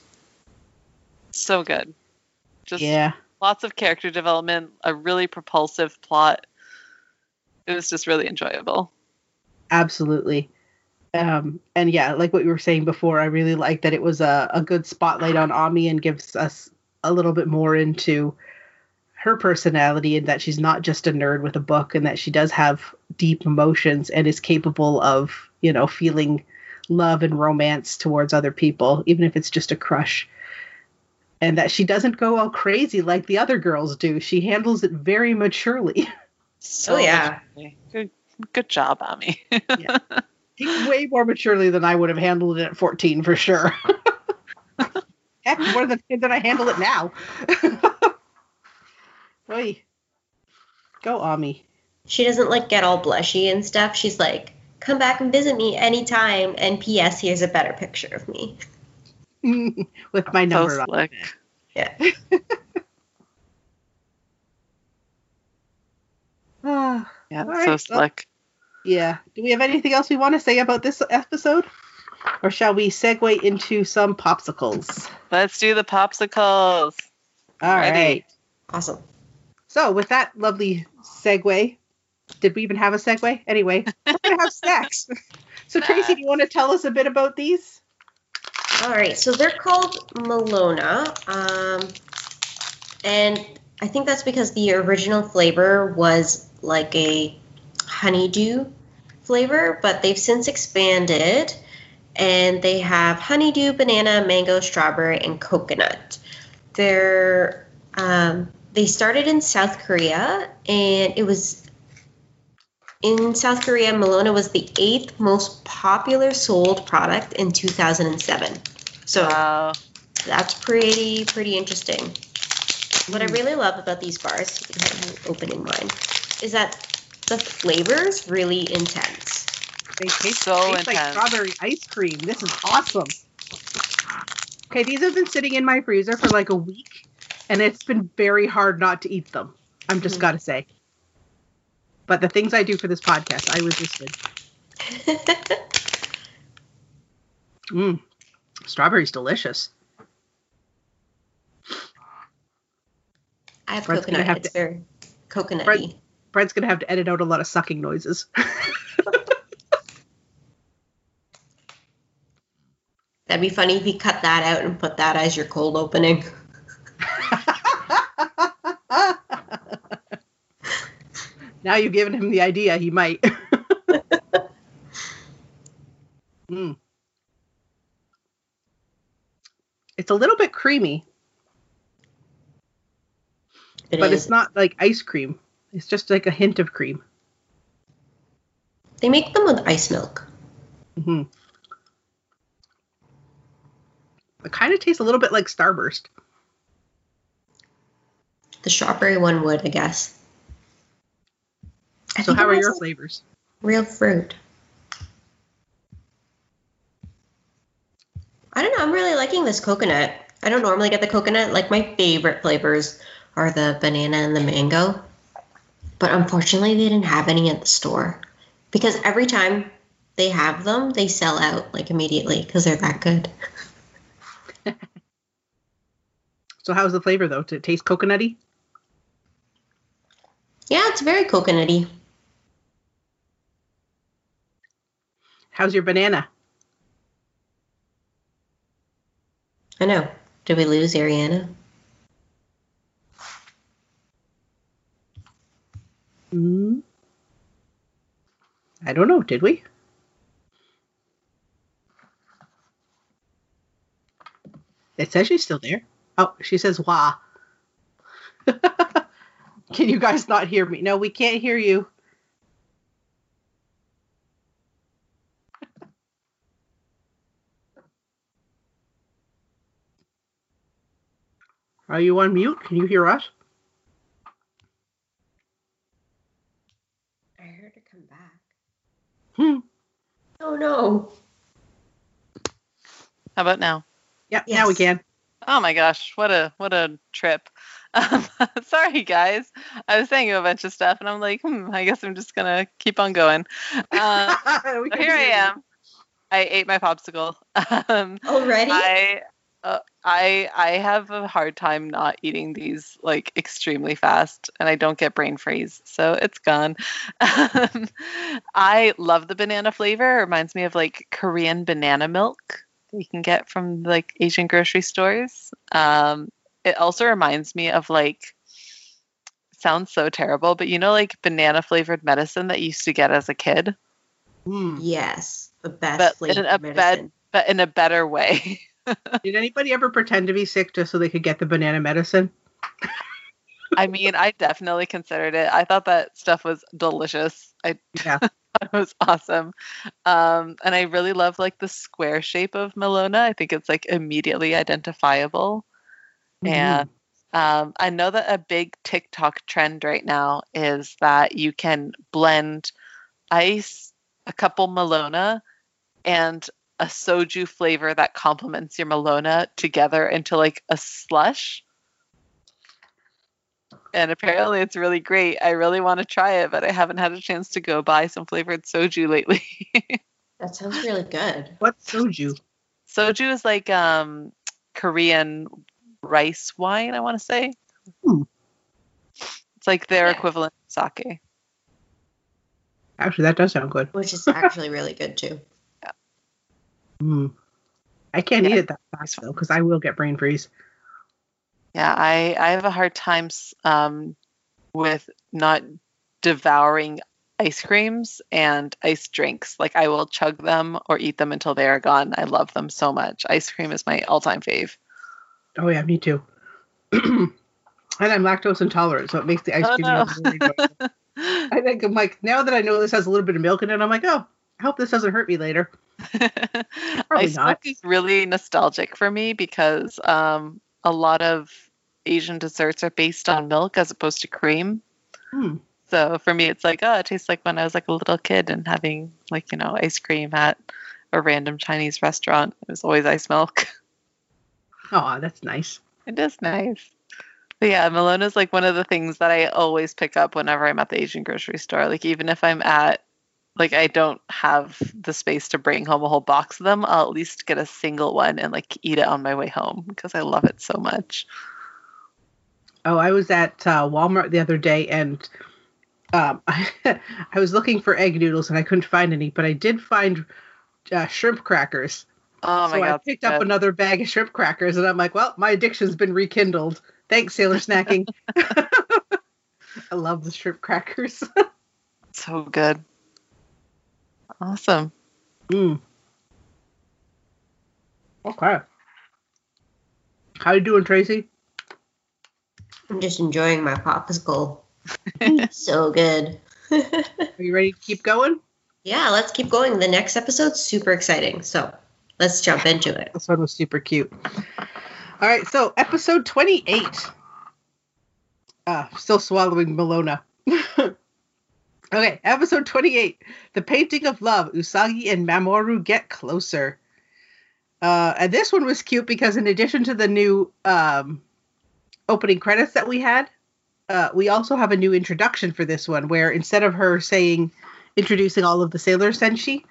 So good. Just Yeah. lots of character development, a really propulsive plot. It was just really enjoyable. Absolutely. Um, and yeah, like what you were saying before, I really like that it was a, a good spotlight on Ami and gives us a little bit more into her personality and that she's not just a nerd with a book and that she does have deep emotions and is capable of, you know, feeling love and romance towards other people, even if it's just a crush. And that she doesn't go all crazy like the other girls do. She handles it very maturely. [laughs] So Oh, yeah. maturely. Good good job, Ami. [laughs] way more maturely than I would have handled it at 14 for sure. [laughs] Heck, more than, than I handle it now. Oy. Go, Ami. She doesn't like get all blushy and stuff. She's like, come back and visit me anytime. And P.S. Here's a better picture of me. [laughs] With my so number on slick. Yeah. [laughs] Ah, Yeah, All so right, well- slick. yeah. Do we have anything else we want to say about this episode? Or shall we segue into some popsicles? Let's do the popsicles. All right. Ready. Awesome. So, with that lovely segue, did we even have a segue? Anyway, [laughs] we're going to have snacks. [laughs] So, Tracy, do you want to tell us a bit about these? All right, so they're called Melona, um, and I think that's because the original flavor was like a honeydew flavor, but they've since expanded, and they have honeydew, banana, mango, strawberry, and coconut. They're um, they started in South Korea, and it was in South Korea. Melona was the eighth most popular sold product in 2007. So Wow. that's pretty pretty interesting. What I really love about these bars, you can have me opening mine, is that the flavor's really intense. They taste, So taste like strawberry ice cream. This is awesome. Okay, these have been sitting in my freezer for like a week, and it's been very hard not to eat them. I'm just Mhm. gotta say. But the things I do for this podcast, I resisted. [laughs] Mm. Strawberry's delicious. I have Brett's coconut. have it's to- very coconutty. Brett's gonna have to edit out a lot of sucking noises. [laughs] That'd be funny if you cut that out and put that as your cold opening. [laughs] now you've given him the idea. He might. [laughs] Mm. It's a little bit creamy, It but is. it's not like ice cream. It's just like a hint of cream. They make them with ice milk. hmm It kind of tastes a little bit like Starburst. The strawberry one would, I guess. I So how are your flavors? Real fruit. I don't know. I'm really liking this coconut. I don't normally get the coconut. Like my favorite flavors are the banana and the mango. But unfortunately, they didn't have any at the store because every time they have them, they sell out like immediately because they're that good. [laughs] So how's the flavor though? Does it taste coconutty? Yeah, it's very coconutty. How's your banana? I know. Did we lose Ariana? Hmm. I don't know. Did we? It says she's still there. Oh, she says wah. [laughs] Can you guys not hear me? No, we can't hear you. Are you on mute? Can you hear us? I heard her come back. Hmm. Oh no. How about now? Yep, now we can. Oh my gosh, what a what a trip. [laughs] Um, [laughs] sorry guys, I was saying a bunch of stuff, and I'm like, hmm, I guess I'm just gonna keep on going. [laughs] Uh, so here I am. I ate my popsicle. Um, Already? I uh, I I have a hard time not eating these like extremely fast, and I don't get brain freeze, so it's gone. [laughs] Um, I love the banana flavor. It reminds me of like Korean banana milk that you can get from like Asian grocery stores. Um, it also reminds me of like sounds so terrible, but you know like banana flavored medicine that you used to get as a kid, Hmm. yes. The best but flavored in a medicine. bed, but in a better way. [laughs] [laughs] Did anybody ever pretend to be sick just so they could get the banana medicine? I mean, I definitely considered it. I thought that stuff was delicious. I Yeah. [laughs] thought it was awesome. Um, and I really love like the square shape of Melona. I think it's like immediately identifiable. And um, I know that a big TikTok trend right now is that you can blend ice, a couple Melona, and a soju flavor that complements your Melona together into like a slush. And apparently it's really great. I really want to try it, but I haven't had a chance to go buy some flavored soju [laughs] lately. That sounds really good. What's soju? soju is like um Korean rice wine, I want to say. Hmm. It's like their Yeah. equivalent of sake. Actually, that does sound good. Which is actually really good too. Hmm. I can't eat it that fast though, because I will get brain freeze. Yeah, I I have a hard time um with not devouring ice creams and ice drinks. Like I will chug them or eat them until they are gone. I love them so much. Ice cream is my all-time fave. Oh yeah, me too. [clears throat] and I'm lactose intolerant, so it makes the ice Oh, cream no. enjoyable. [laughs] I think I'm like now that I know this has a little bit of milk in it, I'm like, oh, I hope this doesn't hurt me later. [laughs] Probably ice not. is really nostalgic for me because um, a lot of Asian desserts are based on milk as opposed to cream. Hmm. So for me, it's like, oh, it tastes like when I was like a little kid and having like you know ice cream at a random Chinese restaurant. It was always ice milk. [laughs] Oh, that's nice. it is nice. But yeah, Melona is like one of the things that I always pick up whenever I'm at the Asian grocery store. Like even if I'm at like I don't have the space to bring home a whole box of them, I'll at least get a single one and like eat it on my way home because I love it so much. Oh, I was at uh, Walmart the other day and um, I, [laughs] I was looking for egg noodles and I couldn't find any, but I did find uh, shrimp crackers. Oh my so I picked up good. another bag of shrimp crackers and I'm like, well, my addiction's been rekindled. Thanks, Sailor Snacking. [laughs] [laughs] I love the shrimp crackers. so good. Awesome. mm. Okay. How you doing, Tracy? I'm just enjoying my popsicle. [laughs] so good. [laughs] Are you ready to keep going? yeah, let's keep going. The next episode's super exciting. So let's jump into it. This one was super cute. All right, so episode 28. Uh, still swallowing Melona. [laughs] okay, episode 28. The Painting of Love. Usagi and Mamoru get closer. Uh, and this one was cute because in addition to the new um, opening credits that we had, uh, we also have a new introduction for this one where instead of her saying, introducing all of the sailor senshi,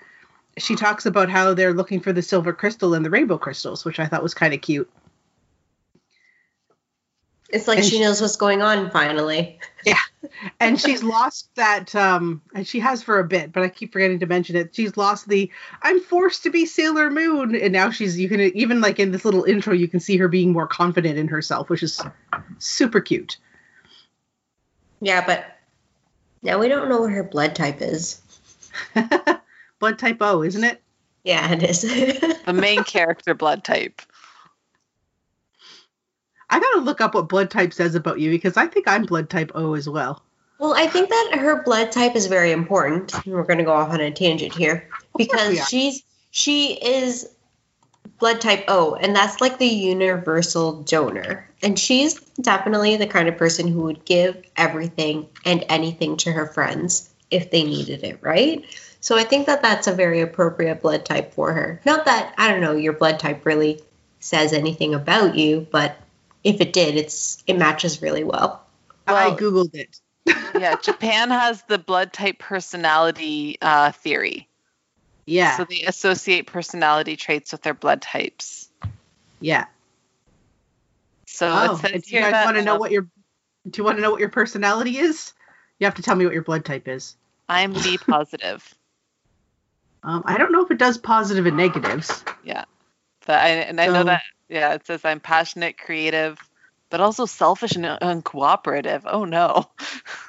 she talks about how they're looking for the silver crystal and the rainbow crystals, which I thought was kind of cute. It's like And she she- knows what's going on finally. Yeah. [laughs] And she's lost that um and she has for a bit but i keep forgetting to mention it she's lost the i'm forced to be sailor moon and now she's you can even like in this little intro you can see her being more confident in herself which is super cute Yeah, but now we don't know what her blood type is. [laughs] blood type o isn't it Yeah, it is. [laughs] The main character blood type. I gotta look up what blood type says about you because i think i'm blood type o as well well, I think that her blood type is very important. We're going to go off on a tangent here because she's she is blood type O, and that's like the universal donor. And she's definitely the kind of person who would give everything and anything to her friends if they needed it, right? So I think that that's a very appropriate blood type for her. Not that I don't know your blood type really says anything about you, but if it did, it's it matches really well. i googled it [laughs] Yeah, Japan has the blood type personality uh, theory. yeah So they associate personality traits with their blood types. yeah So oh it says do you guys want to know what your do you want to know what your personality is you have to tell me what your blood type is I'm B [laughs] positive. um, i don't know if it does positive and negatives Yeah, But I, and I know that, yeah, it says I'm passionate, creative, but also selfish and uncooperative. Oh no. [laughs]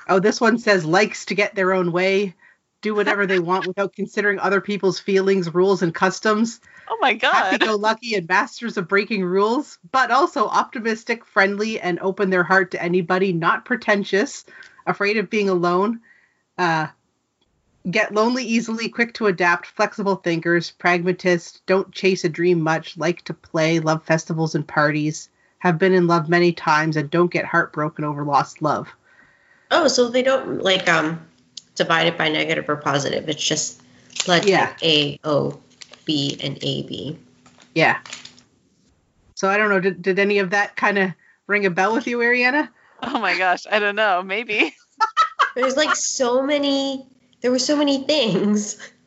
Oh, this one says likes to get their own way, do whatever they want without [laughs] considering other people's feelings, rules, and customs. Oh my god. Happy god. go lucky and masters of breaking rules, but also optimistic, friendly, and open their heart to anybody, not pretentious, afraid of being alone. Uh, get lonely easily, quick to adapt, flexible thinkers, pragmatists, don't chase a dream much, like to play, love festivals and parties, have been in love many times, and don't get heartbroken over lost love. Oh, so they don't like um divide it by negative or positive. It's just blood Yeah. A, O, B, and AB. Yeah. So I don't know. Did, did any of that kind of ring a bell with you, Ariana? Oh my gosh. I don't know. Maybe. [laughs] There's like so many. There were so many things. [laughs]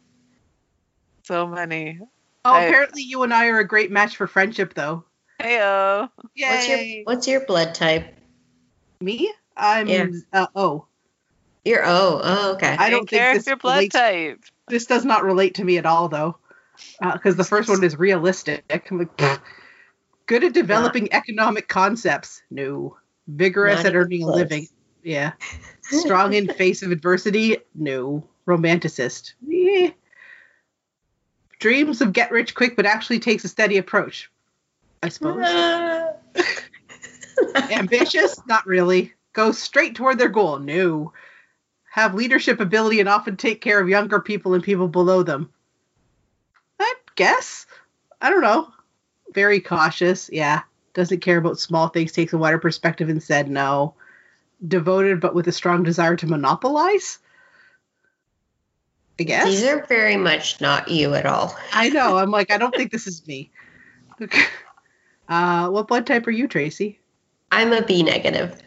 So many. Oh, I- apparently you and I are a great match for friendship, though. Heyo. What's your Yay! What's your blood type? Me? I'm Yeah. uh, oh. You're O. Oh, okay. I don't Main think this character blood relates- type. This does not relate to me at all, though, because the first one is realistic. I'm like, "Pfft." good at developing economic concepts. No. Vigorous Not at even earning a living. Yeah. [laughs] Strong in face of adversity. No. Romanticist. Yeah. Dreams of get rich quick, but actually takes a steady approach. I suppose. [laughs] Ambitious? Not really. Go straight toward their goal? No. Have leadership ability and often take care of younger people and people below them? I guess. I don't know. Very cautious. Yeah. Doesn't care about small things, takes a wider perspective and said no. Devoted but with a strong desire to monopolize? I guess. These are very much not you at all. I know. I'm like, I don't [laughs] think this is me. uh, what blood type are you, Tracy? I'm a B negative,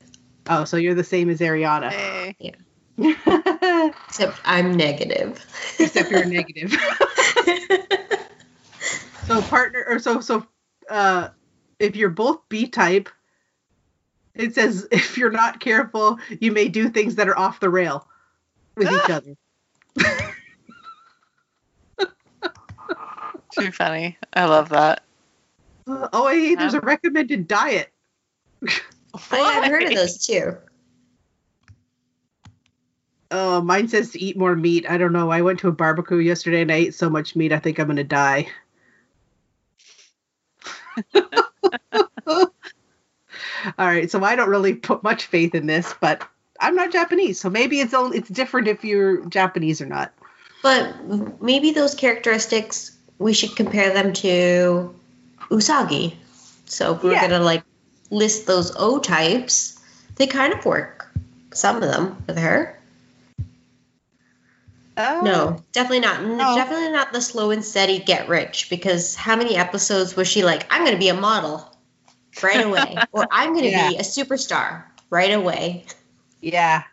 Oh, so you're the same as Ariana. Hey. [laughs] except I'm negative. Except you're [laughs] negative. so partner or so so uh if you're both B type, it says if you're not careful, you may do things that are off the rail with each other. [laughs] Too funny. I love that. Uh, oh, hey, there's a recommended diet. [laughs] I, I've heard of those too. Oh, mine says to eat more meat. I don't know. I went to a barbecue yesterday and I ate so much meat I think I'm gonna die. [laughs] All right, so I don't really put much faith in this, but I'm not Japanese, so maybe it's only it's different if you're Japanese or not. But maybe those characteristics we should compare them to Usagi. So if we're Yeah. gonna like list those O types, they kind of work. Some of them with her. Oh, No, definitely not. No. Oh. Definitely not the slow and steady get rich. Because how many episodes was she like, I'm going to be a model right away, or I'm going to Yeah. be a superstar right away? Yeah.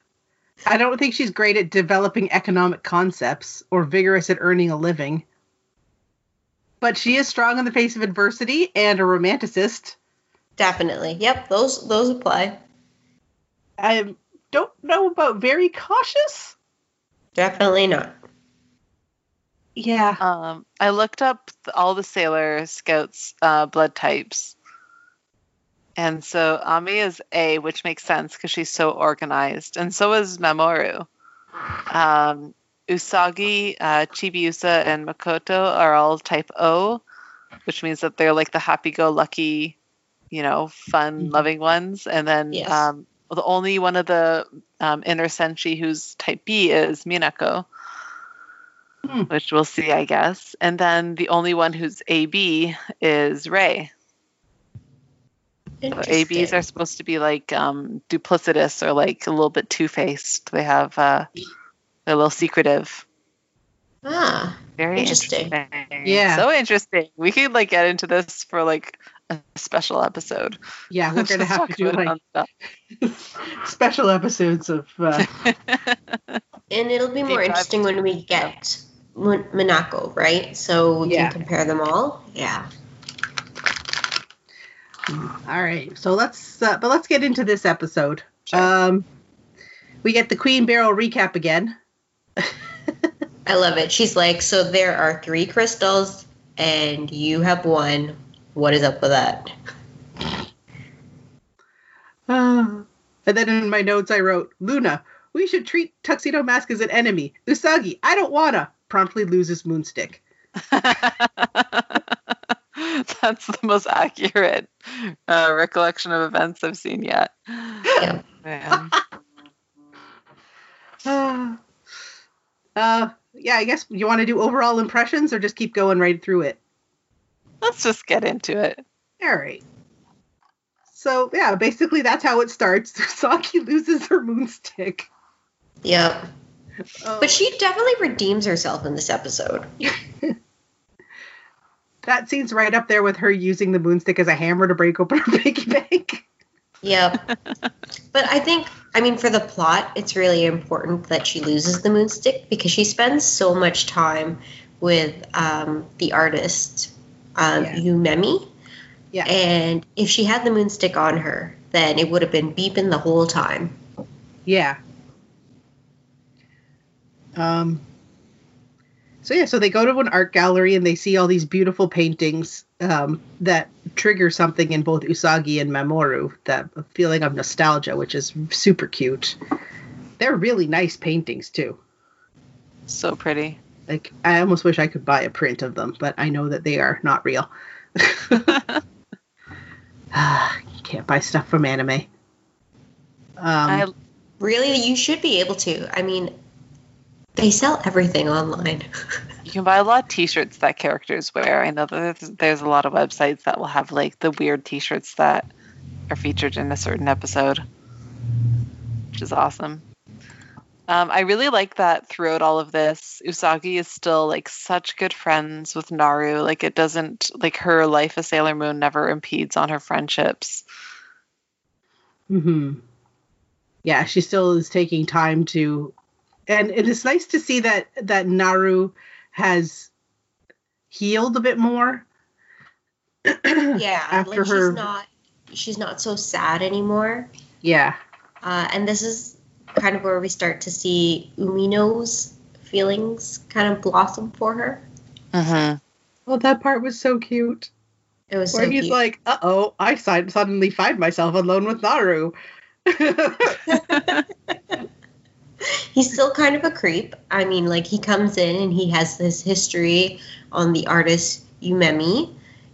I don't think she's great at developing economic concepts or vigorous at earning a living. But she is strong in the face of adversity and a romanticist. Definitely. Yep, those those apply. I don't know about very cautious. Definitely not. Yeah. Um, I looked up all the Sailor Scouts uh, blood types. And so Ami is A, which makes sense because she's so organized. And so is Mamoru. Um, Usagi, uh, Chibiusa, and Makoto are all type O, which means that they're like the happy go lucky, you know, fun loving ones. And then Yes. um, the only one of the um, inner senshi who's type B is Minako Hmm. which we'll see, I guess. And then the only one who's AB is Ray. So ABs are supposed to be like um, duplicitous or like a little bit two faced. They have uh, they're a little secretive. Ah, Very Interesting. interesting. Yeah. So interesting. We could like get into this for like a special episode. Yeah, we're gonna have to do like [laughs] special episodes of. Uh, [laughs] and it'll be more Deep interesting when we get Mon- Minako, right? So we Yeah. can compare them all. Yeah. All right, so let's uh, but let's get into this episode. Sure. Um, we get the Queen Beryl recap again. I love it. She's like, so there are three crystals, and you have one. What is up with that? Ah. and then in my notes I wrote, Luna, we should treat Tuxedo Mask as an enemy. Usagi, I don't wanna. Promptly loses Moonstick. [laughs] [laughs] That's the most accurate uh, recollection of events I've seen yet. Yeah. [laughs] Man. Ah. [sighs] uh, yeah, I guess you want to do overall impressions or just keep going right through it. Let's just get into it. All right. So yeah, basically that's how it starts. [laughs] Usagi loses her Moonstick. Yep. Oh, But she definitely redeems herself in this episode. That scene's right up there with her using the Moonstick as a hammer to break open her [laughs] piggy bank. Yep. [laughs] but I think, I mean, for the plot, it's really important that she loses the moonstick because she spends so much time with um, the artist, um, Yeah. Yumemi. Yeah. And if she had the moonstick on her, then it would have been beeping the whole time. Yeah. Um. So yeah, so they go to an art gallery and they see all these beautiful paintings um, that trigger something in both Usagi and Mamoru, that feeling of nostalgia, which is super cute. They're really nice paintings too. So pretty. Like I almost wish I could buy a print of them, but I know that they are not real. [laughs] [sighs] You can't buy stuff from anime. Um, I Really, you should be able to. I mean, they sell everything online. [laughs] You can buy a lot of T-shirts that characters wear. I know that there's, there's a lot of websites that will have like the weird T-shirts that are featured in a certain episode, which is awesome. Um, I really like that throughout all of this, Usagi is still like such good friends with Naru. Like it doesn't like her life as Sailor Moon never impedes on her friendships. hmm Yeah, she still is taking time to, and it is nice to see that that Naru has healed a bit more. [clears throat] yeah, [clears throat] After like her- she's not she's not so sad anymore. Yeah, Uh, and this is kind of where we start to see Umino's feelings kind of blossom for her. Uh huh. well, that part was so cute. It was Where so he's cute. like, "Uh oh, I si- suddenly find myself alone with Naru." [laughs] [laughs] he's still kind of a creep. I mean, like he comes in and he has this history on the artist Yumemi,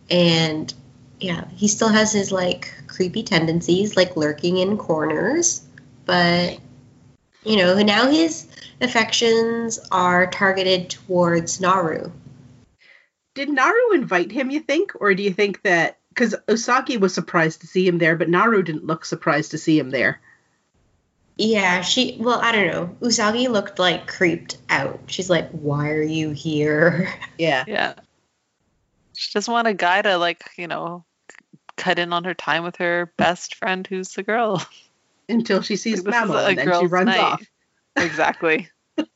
and yeah, he still has his like creepy tendencies, like lurking in corners. But you know, now his affections are targeted towards Naru. Did Naru invite him? You think, or do you think that because Usagi was surprised to see him there, but Naru didn't look surprised to see him there? Yeah, she. Well, I don't know. Usagi looked like creeped out. She's like, "Why are you here?" [laughs] Yeah. Yeah. She doesn't want a guy to like, you know, cut in on her time with her best friend who's the girl. [laughs] Until she sees This is Mamo, a and then she runs night. off. Exactly. [laughs]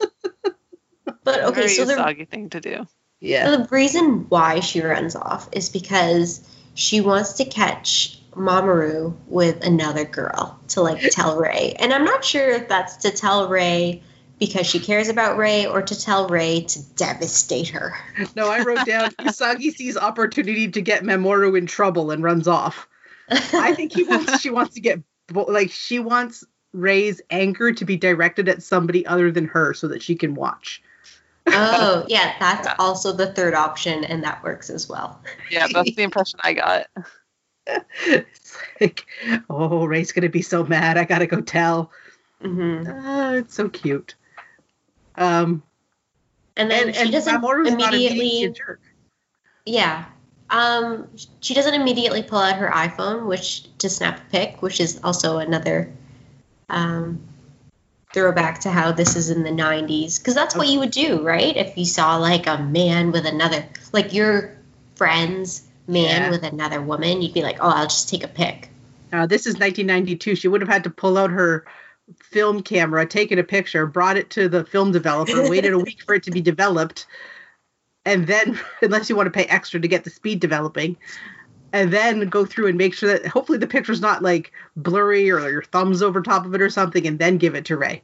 But okay, Very so the Usagi thing to do. Yeah. So The reason why she runs off is because she wants to catch Mamoru with another girl to like [laughs] tell Ray. And I'm not sure if that's to tell Ray because she cares about Ray or to tell Ray to devastate her. No, I wrote down [laughs] Usagi sees opportunity to get Mamoru in trouble and runs off. I think he wants she wants to get like she wants Ray's anger to be directed at somebody other than her so that she can watch. oh, [laughs] yeah, that's also the third option and that works as well. Yeah, that's the impression I got. It's [laughs] like, oh, Ray's gonna be so mad. I gotta go tell. hmm Uh, it's so cute. Um, And then and, she and doesn't Mamoru's immediately. Yeah. Um, she doesn't immediately pull out her iPhone, which to snap a pic, which is also another um, throwback to how this is in the 90s. Because that's what you would do, right? If you saw like a man with another, like your friend's man Yeah. with another woman, you'd be like, oh, I'll just take a pic. Uh, this is 1992. She would have had to pull out her film camera, taken a picture, brought it to the film developer, [laughs] waited a week for it to be developed, and then, [laughs] unless you want to pay extra to get the speed developing, and then go through and make sure that hopefully the picture's not like blurry or your thumbs over top of it or something, and then give it to Ray.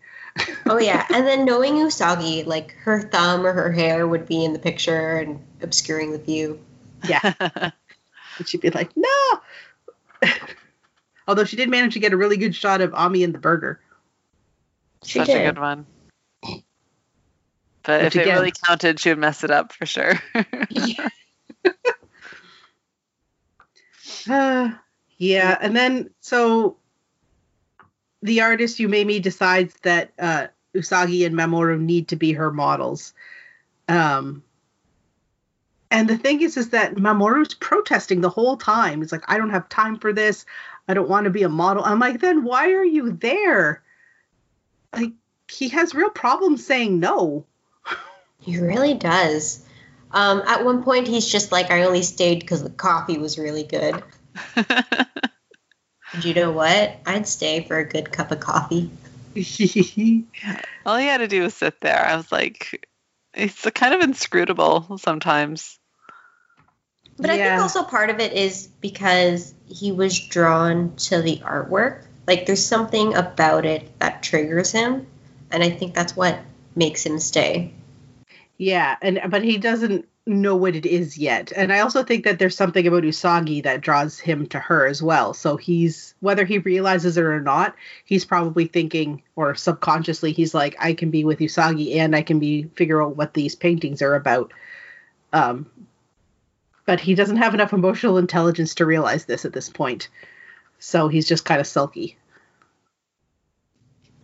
Oh, yeah. [laughs] and then knowing Usagi, like her thumb or her hair would be in the picture and obscuring the view. Yeah. [laughs] and she'd be like, no. [laughs] Although she did manage to get a really good shot of Ami and the burger. She Such did. a good one. But Which if it really counted, she would mess it up for sure. [laughs] Uh, yeah, and then so the artist Yumemi decides that uh, Usagi and Mamoru need to be her models. Um, and the thing is, is that Mamoru's protesting the whole time. He's like, I don't have time for this. I don't want to be a model. I'm like, then why are you there? Like, he has real problems saying no. He really does. Um, at one point, he's just like, I only stayed because the coffee was really good. [laughs] And you know what? I'd stay for a good cup of coffee. [laughs] All he had to do was sit there. I was like, it's kind of inscrutable sometimes. But I think also part of it is because he was drawn to the artwork. Like, there's something about it that triggers him. And I think that's what makes him stay. Yeah, and but he doesn't know what it is yet. And I also think that there's something about Usagi that draws him to her as well. So he's whether he realizes it or not, he's probably thinking or subconsciously he's like I can be with Usagi and I can be figure out what these paintings are about. Um but he doesn't have enough emotional intelligence to realize this at this point. So he's just kind of sulky.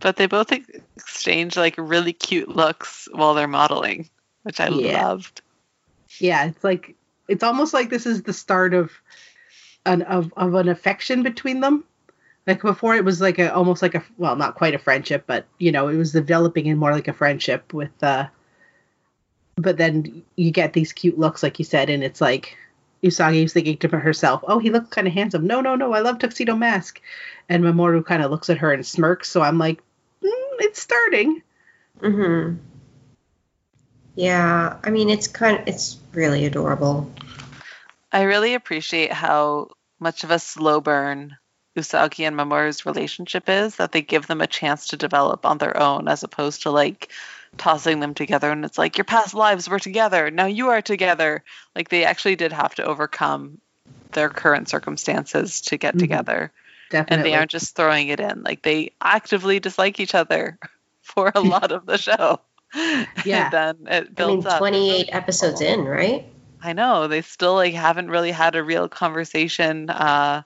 But they both exchange like really cute looks while they're modeling, which I Yeah. loved. yeah it's like it's almost like this is the start of an of, of an affection between them like before it was like a almost like a well not quite a friendship but you know it was developing in more like a friendship with uh but then you get these cute looks like you said and it's like Usagi was thinking to herself, "Oh, he looks kind of handsome." No, no, no, I love Tuxedo Mask, and Mamoru kind of looks at her and smirks. So I'm like, mm, "It's starting." hmm Yeah, I mean, it's kind of, it's really adorable. I really appreciate how much of a slow burn Usagi and Mamoru's relationship is that they give them a chance to develop on their own as opposed to like tossing them together and it's like your past lives were together. Now you are together. Like they actually did have to overcome their current circumstances to get Mhm. together. And they aren't just throwing it in. Like they actively dislike each other [laughs] for a lot of the show. [laughs] Yeah. and then it I mean, builds up. 28 episodes in, right? I know. They still like haven't really had a real conversation uh,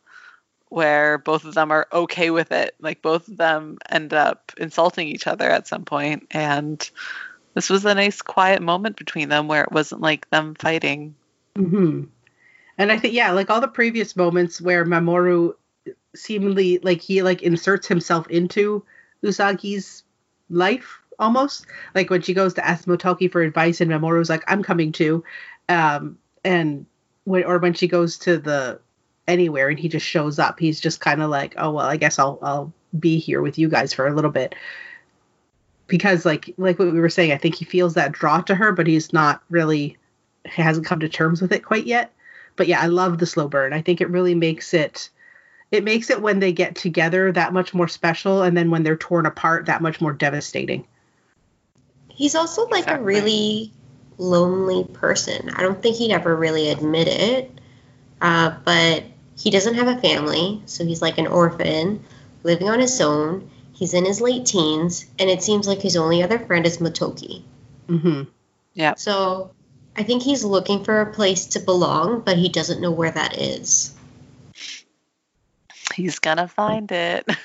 where both of them are okay with it. Like both of them end up insulting each other at some point, and this was a nice quiet moment between them where it wasn't like them fighting. hmm And I think yeah, like all the previous moments where Mamoru seemingly like he like inserts himself into Usagi's life almost. Like when she goes to ask Motoki for advice and Mamoru's like, I'm coming too. Um and when or when she goes to the anywhere and he just shows up, he's just kind of like, Oh well, I guess I'll I'll be here with you guys for a little bit. Because like like what we were saying, I think he feels that draw to her, but he's not really he hasn't come to terms with it quite yet. But yeah, I love the slow burn. I think it really makes it it makes it when they get together that much more special, and then when they're torn apart, that much more devastating. He's also like Exactly. a really lonely person. I don't think he'd ever really admit it, uh, but he doesn't have a family, so he's like an orphan living on his own. He's in his late teens, and it seems like his only other friend is Motoki. Mm hmm Yeah. So I think he's looking for a place to belong, but he doesn't know where that is. He's gonna find it. [laughs]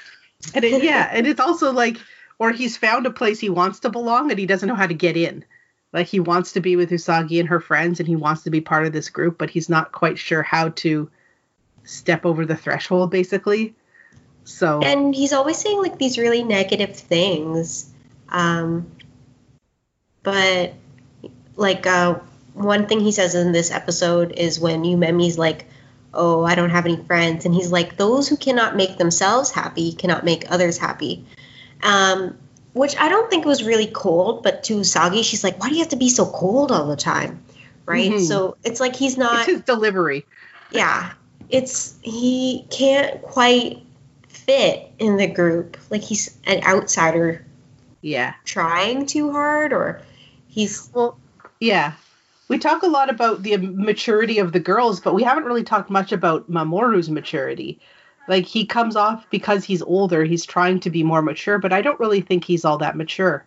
And it, yeah, and it's also like, or he's found a place he wants to belong, and he doesn't know how to get in. Like he wants to be with Usagi and her friends, and he wants to be part of this group, but he's not quite sure how to step over the threshold, basically. So And he's always saying like these really negative things. Um, but like uh, one thing he says in this episode is when you Yumemi's like, "Oh, I don't have any friends," and he's like, "Those who cannot make themselves happy cannot make others happy." Um, which I don't think was really cold, but to Usagi, she's like, "Why do you have to be so cold all the time?" Right? Mhm. So it's like he's it's not his delivery. yeah it's he can't quite fit in the group like he's an outsider Yeah. trying too hard or he's Well, yeah. We talk a lot about the maturity of the girls, but we haven't really talked much about Mamoru's maturity. Like he comes off because he's older, he's trying to be more mature, but I don't really think he's all that mature.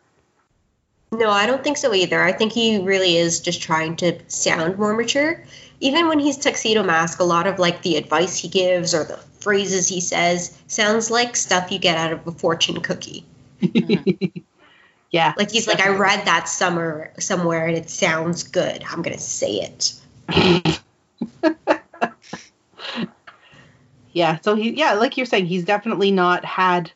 no i don't think so either i think he really is just trying to sound more mature even when he's tuxedo mask a lot of like the advice he gives or the phrases he says sounds like stuff you get out of a fortune cookie. [laughs] Yeah. like he's like i read that summer somewhere and it sounds good. I'm gonna say it. [laughs] Yeah, so he yeah, like you're saying, he's definitely not had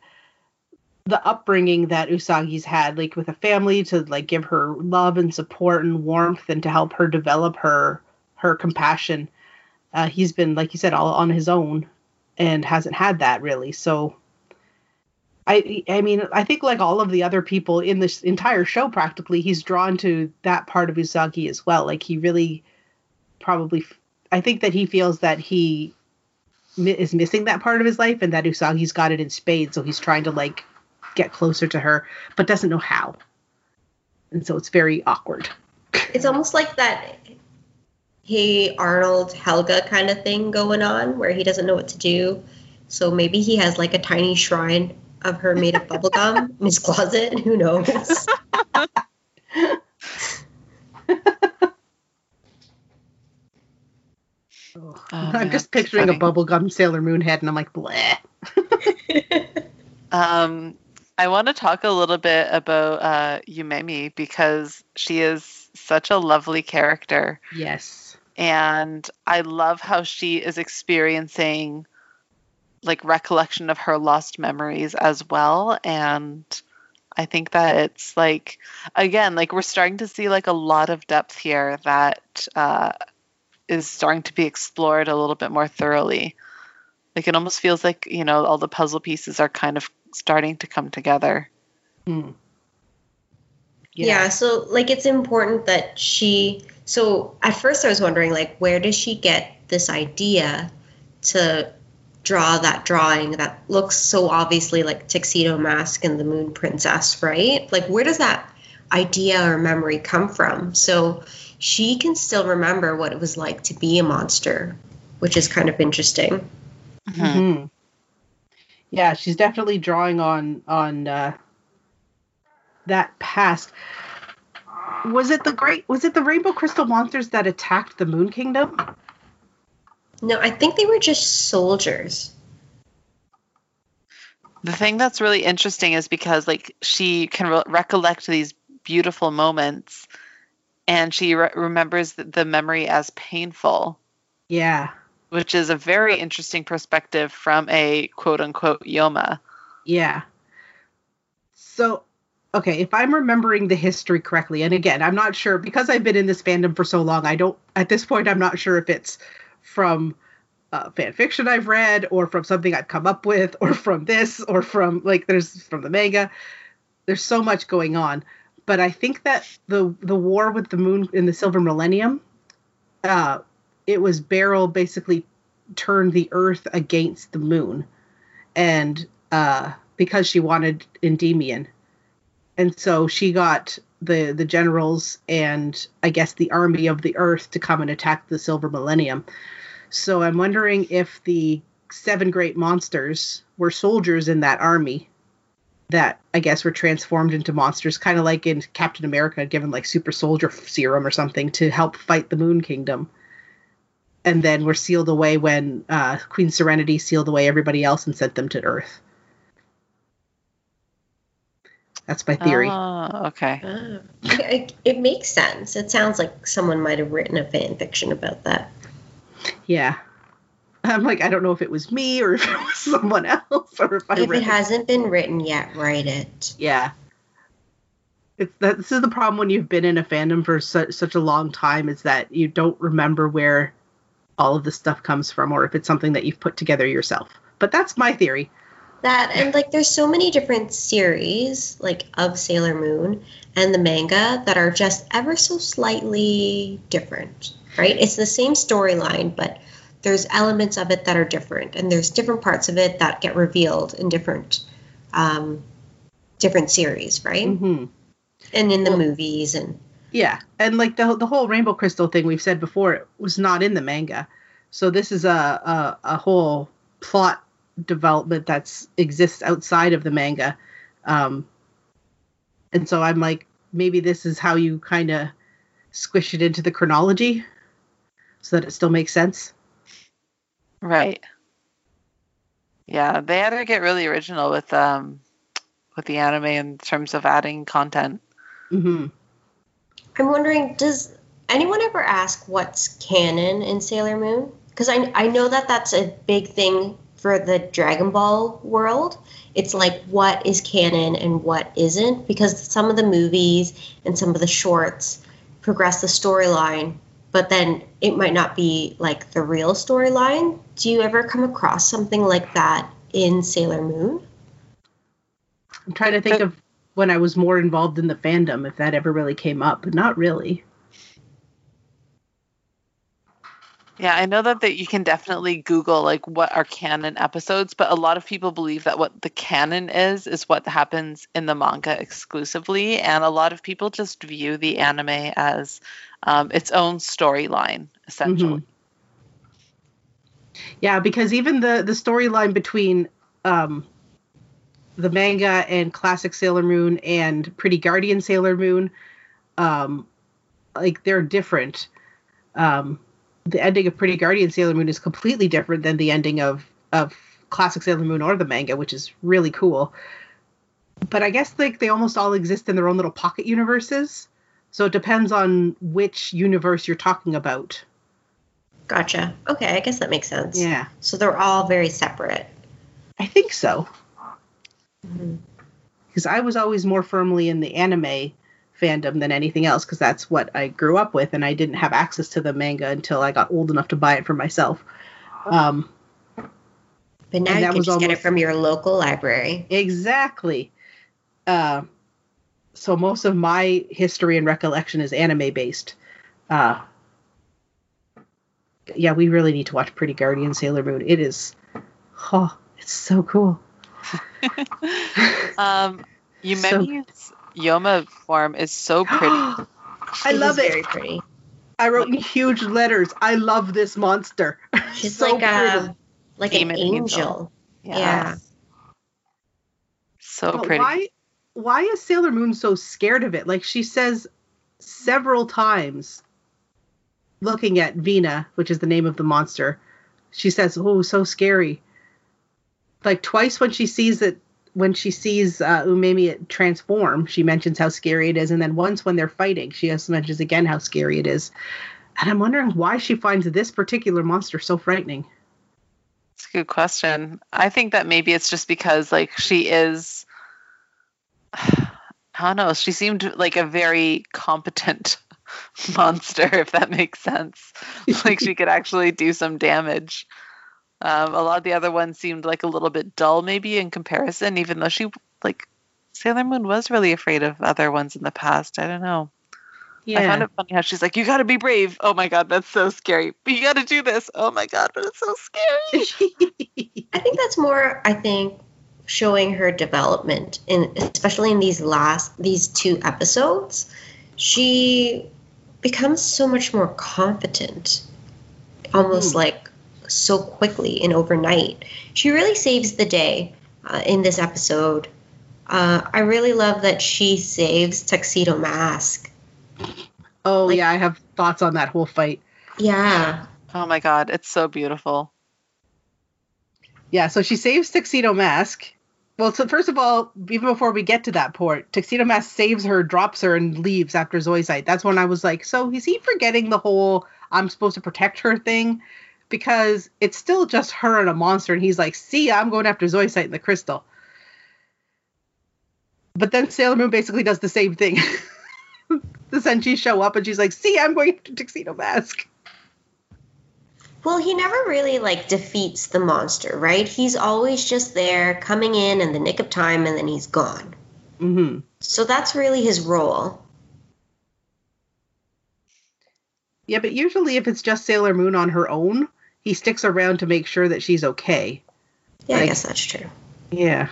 the upbringing that Usagi's had, like with a family to like give her love and support and warmth and to help her develop her her compassion. Uh, he's been, like you said, all on his own and hasn't had that really. So I I mean, I think like all of the other people in this entire show practically, he's drawn to that part of Usagi as well. Like he really probably I think that he feels that he is missing that part of his life and that Usagi's got it in spades so he's trying to like get closer to her but doesn't know how and so it's very awkward it's almost like that hey arnold helga kind of thing going on where he doesn't know what to do. So maybe he has like a tiny shrine of her made of bubblegum [laughs] in his closet. Who knows? Oh, i'm just picturing funny. a bubblegum sailor moon head and i'm like bleh. [laughs] Um, I want to talk a little bit about uh, Yumemi because she is such a lovely character, yes and I love how she is experiencing like recollection of her lost memories as well, and I think that it's like again like we're starting to see like a lot of depth here that uh, is starting to be explored a little bit more thoroughly. Like it almost feels like you know all the puzzle pieces are kind of starting to come together. Hmm. Yeah. so like it's important that she so at first i was wondering like where does she get this idea to draw that drawing that looks so obviously like tuxedo mask and the moon princess right like where does that idea or memory come from so she can still remember what it was like to be a monster which is kind of interesting Mhm. Mhm. yeah she's definitely drawing on on uh that past was it the great was it the rainbow crystal monsters that attacked the moon kingdom? No i think they were just soldiers. The thing that's really interesting is because like she can re- recollect these beautiful moments, and she re- remembers the, the memory as painful, yeah. Which is a very interesting perspective from a quote unquote Yoma. Yeah. So, okay, if I'm remembering the history correctly, and again, I'm not sure because I've been in this fandom for so long, I don't, at this point, I'm not sure if it's from uh, fan fiction I've read or from something I've come up with or from this or from like there's from the manga. There's so much going on. But I think that the the war with the moon in the silver millennium, uh, it was Beryl basically turned the Earth against the Moon, and uh, because she wanted Endymion, and so she got the the generals and I guess the army of the Earth to come and attack the Silver Millennium. So I'm wondering if the seven great monsters were soldiers in that army that I guess were transformed into monsters, kind of like in Captain America, given like super soldier serum or something to help fight the Moon Kingdom. And then were sealed away when uh, Queen Serenity sealed away everybody else and sent them to Earth. That's my theory. Oh, okay. Ah, it, it makes sense. It sounds like someone might have written a fan fiction about that. Yeah. I'm like, I don't know if it was me or [laughs] if it was someone else or if I If read it hasn't been written yet, write it. Yeah. It's that this is the problem when you've been in a fandom for such such a long time is that you don't remember where all of the stuff comes from or if it's something that you've put together yourself. But that's my theory. That and like there's so many different series like of Sailor Moon and the manga that are just ever so slightly different, right? It's the same storyline, but there's elements of it that are different, and there's different parts of it that get revealed in different um, different series, right? Mm-hmm. And in the Well- movies and Yeah, and like the the whole rainbow crystal thing we've said before it was not in the manga, so this is a a, a whole plot development that's exists outside of the manga, um, and so I'm like maybe this is how you kind of squish it into the chronology, so that it still makes sense. Right. Yeah, they had to get really original with um with the anime in terms of adding content. mm-hmm. I'm wondering, does anyone ever ask what's canon in Sailor Moon? Because I, I know that that's a big thing for the Dragon Ball world. It's like what is canon and what isn't, because some of the movies and some of the shorts progress the storyline, but then it might not be like the real storyline. Do you ever come across something like that in Sailor Moon? I'm trying to think But- of when I was more involved in the fandom if that ever really came up, but not really. Yeah, I know that, that you can definitely Google like what are canon episodes, but a lot of people believe that what the canon is is what happens in the manga exclusively, and a lot of people just view the anime as um, its own storyline, essentially. Yeah, because even the the storyline between um, the manga and classic Sailor Moon and Pretty Guardian Sailor Moon, um, like they're different. Um, the ending of Pretty Guardian Sailor Moon is completely different than the ending of of classic Sailor Moon or the manga, which is really cool. But I guess like they almost all exist in their own little pocket universes. So it depends on which universe you're talking about. Gotcha. Okay, I guess that makes sense. Yeah, So they're all very separate. I think so. Mhm. because I was always more firmly in the anime fandom than anything else because that's what I grew up with, and I didn't have access to the manga until I got old enough to buy it for myself. Um, But now you can was just get it from your local library. exactly. Uh, so most of my history and recollection is anime based. Uh, yeah, we really need to watch Pretty Guardian Sailor Moon. It is, oh, it's so cool. [laughs] Um, So- Yumemi's Yoma form is so [gasps] pretty. I It love it. Very pretty. I wrote in huge letters. I love this monster. [laughs] She's So like a pretty. like an Demon angel. angel. Yeah. So But pretty. why why is Sailor Moon so scared of it? Like she says several times looking at Vina, which is the name of the monster, she says, "Oh, so scary." Like twice when she sees it when she sees uh, Yumemi transform, she mentions how scary it is, and then once when they're fighting, she also mentions again how scary it is. And I'm wondering why she finds this particular monster so frightening. It's a good question. I think that maybe it's just because like she is [sighs] I don't know, she seemed like a very competent [laughs] monster, if that makes sense. [laughs] like she could actually do some damage. Um, a lot of the other ones seemed like a little bit dull, maybe in comparison, even though she like Sailor Moon was really afraid of other ones in the past. I don't know. Yeah. I found it funny how she's like, "You got to be brave." Oh my god, that's so scary. But you got to do this. Oh my god, but it's so scary. [laughs] I think that's more. I think showing her development in especially in these last these two episodes she becomes so much more confident almost Hmm. like so quickly and overnight she really saves the day uh, in this episode uh, i really love that she saves tuxedo mask oh Like- yeah, I have thoughts on that whole fight. yeah Oh my god, it's so beautiful. Yeah, so she saves Tuxedo Mask. Well, so first of all, even before we get to that port, Tuxedo Mask saves her, drops her, and leaves after Zoisite. That's when I was like, so is he forgetting the whole I'm supposed to protect her thing? Because it's still just her and a monster, and he's like, see, I'm going after Zoisite and the crystal. But then Sailor Moon basically does the same thing. [laughs] the Senshi show up, and she's like, see, I'm going after Tuxedo Mask. well he never really like defeats the monster right he's always just there coming in in the nick of time and then he's gone hmm so that's really his role Yeah, but usually if it's just Sailor Moon on her own, he sticks around to make sure that she's okay. yeah i guess that's true Yeah.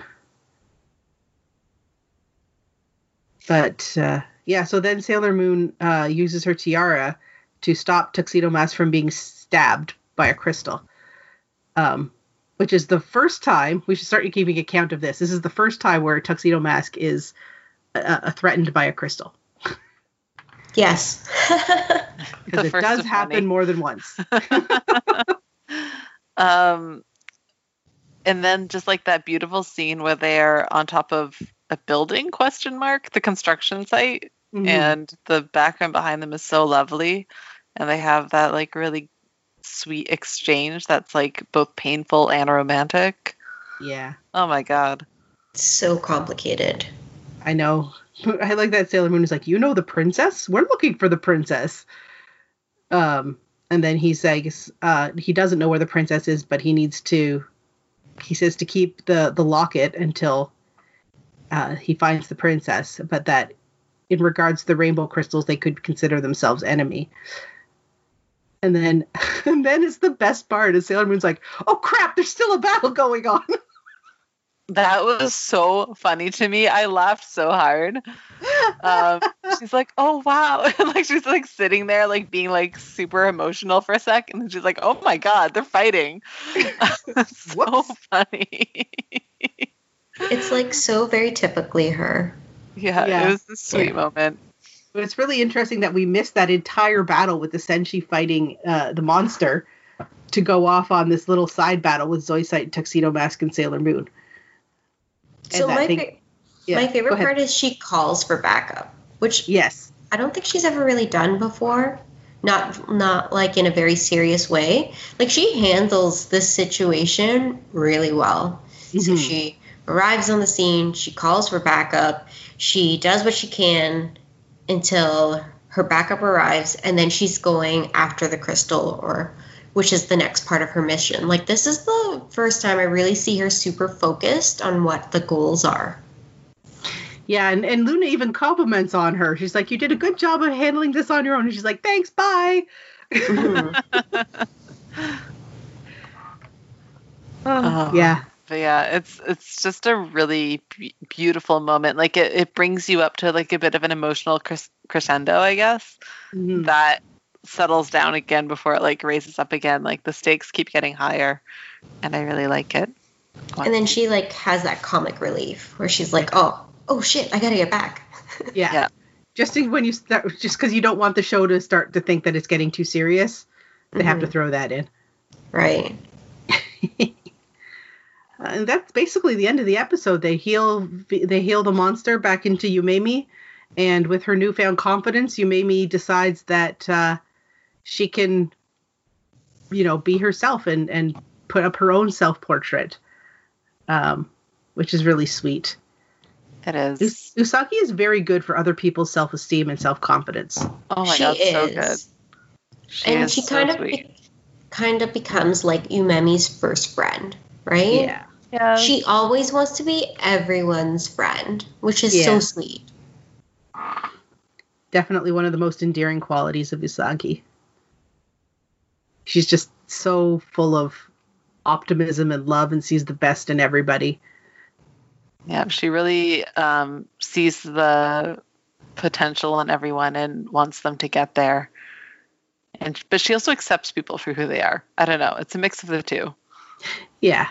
But uh, yeah, so then Sailor Moon uh, uses her tiara to stop Tuxedo Mask from being stabbed by a crystal. Um, which is the first time we should start keeping account of this. This is the first time where Tuxedo Mask is uh, uh, threatened by a crystal Yes. [laughs] because it does happen many. more than once. [laughs] [laughs] Um, and then just like that beautiful scene where they're on top of a building question mark the construction site Mhm. and the background behind them is so lovely and they have that like really sweet exchange that's like both painful and romantic yeah. oh my god so complicated. I know. [laughs] I like that Sailor Moon is like, you know the princess? We're looking for the princess. Um, and then he says uh, he doesn't know where the princess is, but he needs to. He says to keep the the locket until uh, he finds the princess, but that in regards to the rainbow crystals, they could consider themselves enemy. And then, [laughs] and then it's the best part. Is Sailor Moon's like, "Oh crap! There's still a battle going on." [laughs] that was so funny to me i laughed so hard um, [laughs] she's like oh wow and [laughs] like she's like sitting there like being like super emotional for a sec and then she's like oh my god they're fighting [laughs] so funny It's like so very typically her. yeah, Yeah. it was a sweet Yeah. moment But it's really interesting that we missed that entire battle with the Senshi fighting uh, the monster to go off on this little side battle with Zoisite, Tuxedo Mask, and Sailor Moon. So my think- fa- Yeah, my favorite part is she calls for backup, which Yes. I don't think she's ever really done before. Not not like in a very serious way. Like she handles this situation really well. So Mhm. she arrives on the scene, she calls for backup, she does what she can until her backup arrives, and then she's going after the crystal or which is the next part of her mission. Like this is the first time I really see her super focused on what the goals are. Yeah, and, and Luna even compliments on her. She's like, You did a good job of handling this on your own. And she's like, Thanks, bye. Mhm. [laughs] Oh. Yeah. but yeah it's it's just a really b- beautiful moment like it, it brings you up to like a bit of an emotional cres- crescendo i guess Mhm. that settles down again before it like raises up again like the stakes keep getting higher and i really like it And then she like has that comic relief where she's like, "Oh, oh shit, I gotta get back." [laughs] Yeah. Yeah. Just to- when you start, just because you don't want the show to start to think that it's getting too serious, they have to Mhm. throw that in. Right. Uh, [laughs] and that's basically the end of the episode. They heal they heal the monster back into Yumemi, and with her newfound confidence, Yumemi decides that uh, she can, you know, be herself and and put up her own self portrait, um, which is really sweet. it is Us- Usagi is very good for other people's self esteem and self confidence. oh my she god so good she and is she so kind of be- kind of becomes like Yumemi's first friend, right? Yeah, yeah She always wants to be everyone's friend, which is Yeah. so sweet. definitely one of the most endearing qualities of Usagi. She's just so full of optimism and love and sees the best in everybody. Yeah, she really um, sees the potential in everyone and wants them to get there. And but she also accepts people for who they are. I don't know. It's a mix of the two. Yeah.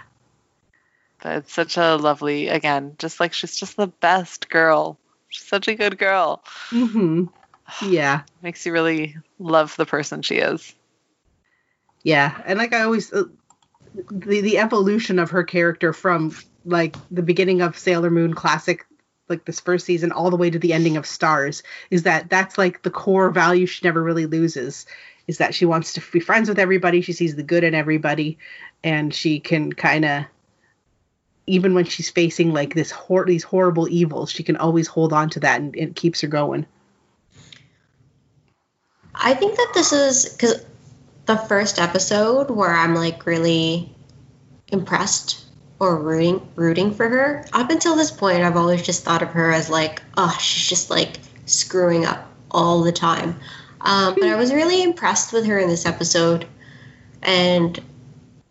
But it's such a lovely again, just like she's just the best girl. She's such a good girl. Mhm. [sighs] Yeah. Makes you really love the person she is. Yeah, and like I always, uh, the the evolution of her character from like the beginning of Sailor Moon Classic, like this first season, all the way to the ending of Stars, is that that's like the core value she never really loses. Is that she wants to be friends with everybody, she sees the good in everybody, and she can kind of, even when she's facing like this hor- these horrible evils, she can always hold on to that, and it keeps her going. I think that this is because the first episode where I'm like really impressed or rooting rooting for her. Up until this point, I've always just thought of her as like, oh, she's just like screwing up all the time. Um, but I was really impressed with her in this episode, and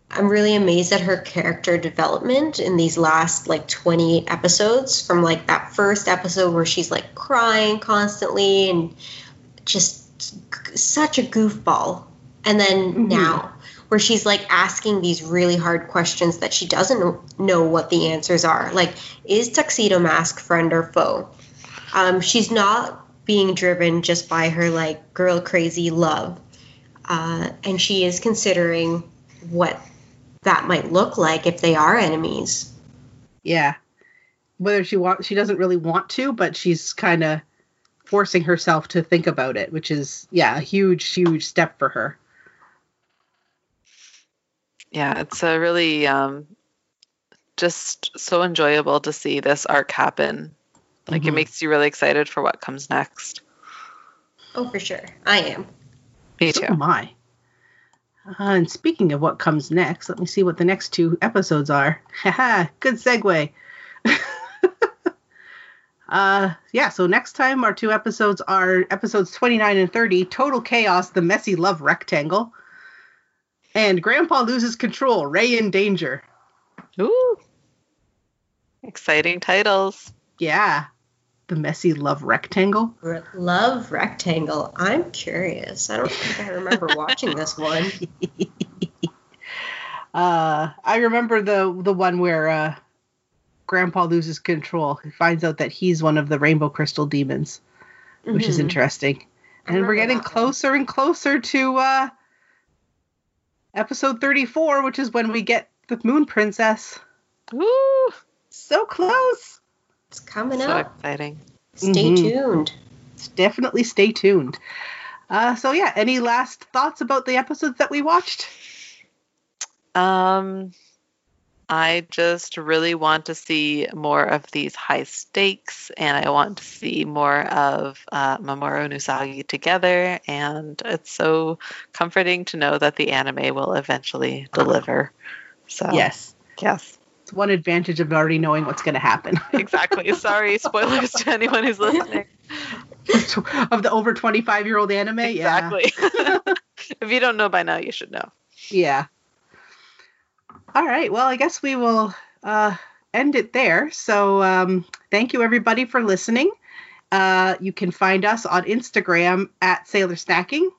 I'm really amazed at her character development in these last like 20 episodes. From like that first episode where she's like crying constantly and just such a goofball and then Mhm. now where she's like asking these really hard questions that she doesn't know what the answers are like is tuxedo mask friend or foe um, she's not being driven just by her like girl crazy love uh, and she is considering what that might look like if they are enemies Yeah. Whether she wants, she doesn't really want to, but she's kind of forcing herself to think about it, which is yeah, a huge, huge step for her. Yeah, it's a really um, just so enjoyable to see this arc happen. Like it Mhm. makes you really excited for what comes next. oh for sure i am Me So too. am I. Uh, and speaking of what comes next, let me see what the next two episodes are. [laughs] Haha, good segue. [laughs] uh, yeah, so next time our two episodes are episodes 29 and 30 Total Chaos, The Messy Love Rectangle, and Grandpa Loses Control, Ray in Danger. Ooh, exciting titles. Yeah, The Messy Love Rectangle. R- love rectangle i'm curious i don't think i remember [laughs] watching this one [laughs] Uh, I remember the the one where uh, Grandpa loses control. He finds out that he's one of the Rainbow Crystal demons, which is Mhm. interesting. And we're getting closer and closer to uh, episode 34, which is when we get the Moon Princess. Ooh, So close. It's coming so up. So exciting. Stay Mhm. tuned. Definitely stay tuned. Uh, so yeah, any last thoughts about the episodes that we watched? Um, I just really want to see more of these high stakes, and I want to see more of uh, Mamoru and Usagi together. And it's so comforting to know that the anime will eventually deliver. So Yes. yes, It's one advantage of already knowing what's going to happen. [laughs] exactly. Sorry, [laughs] spoilers to anyone who's listening. of the over 25 year old anime. Exactly. [laughs] if you don't know by now, you should know. Yeah. All right. Well, I guess we will uh, end it there. So um, thank you, everybody, for listening. Uh, you can find us on Instagram at Sailor Snacking.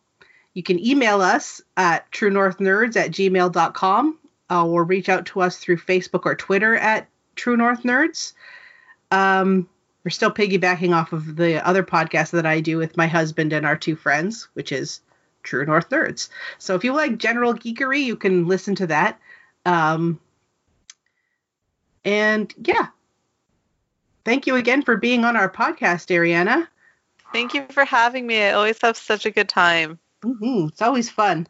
You can email us at truenorthnerds at gmail.com uh, or reach out to us through Facebook or Twitter at True North Nerds. Um, we're still piggybacking off of the other podcast that I do with my husband and our two friends, which is True North Nerds. So if you like general geekery, you can listen to that. Um, and yeah, thank you again for being on our podcast, Ariana. Thank you for having me. I always have such a good time. hmm It's always fun.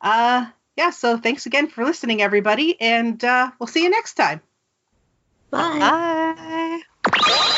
Uh, yeah, so thanks again for listening, everybody, and uh, we'll see you next time. Bye. Bye.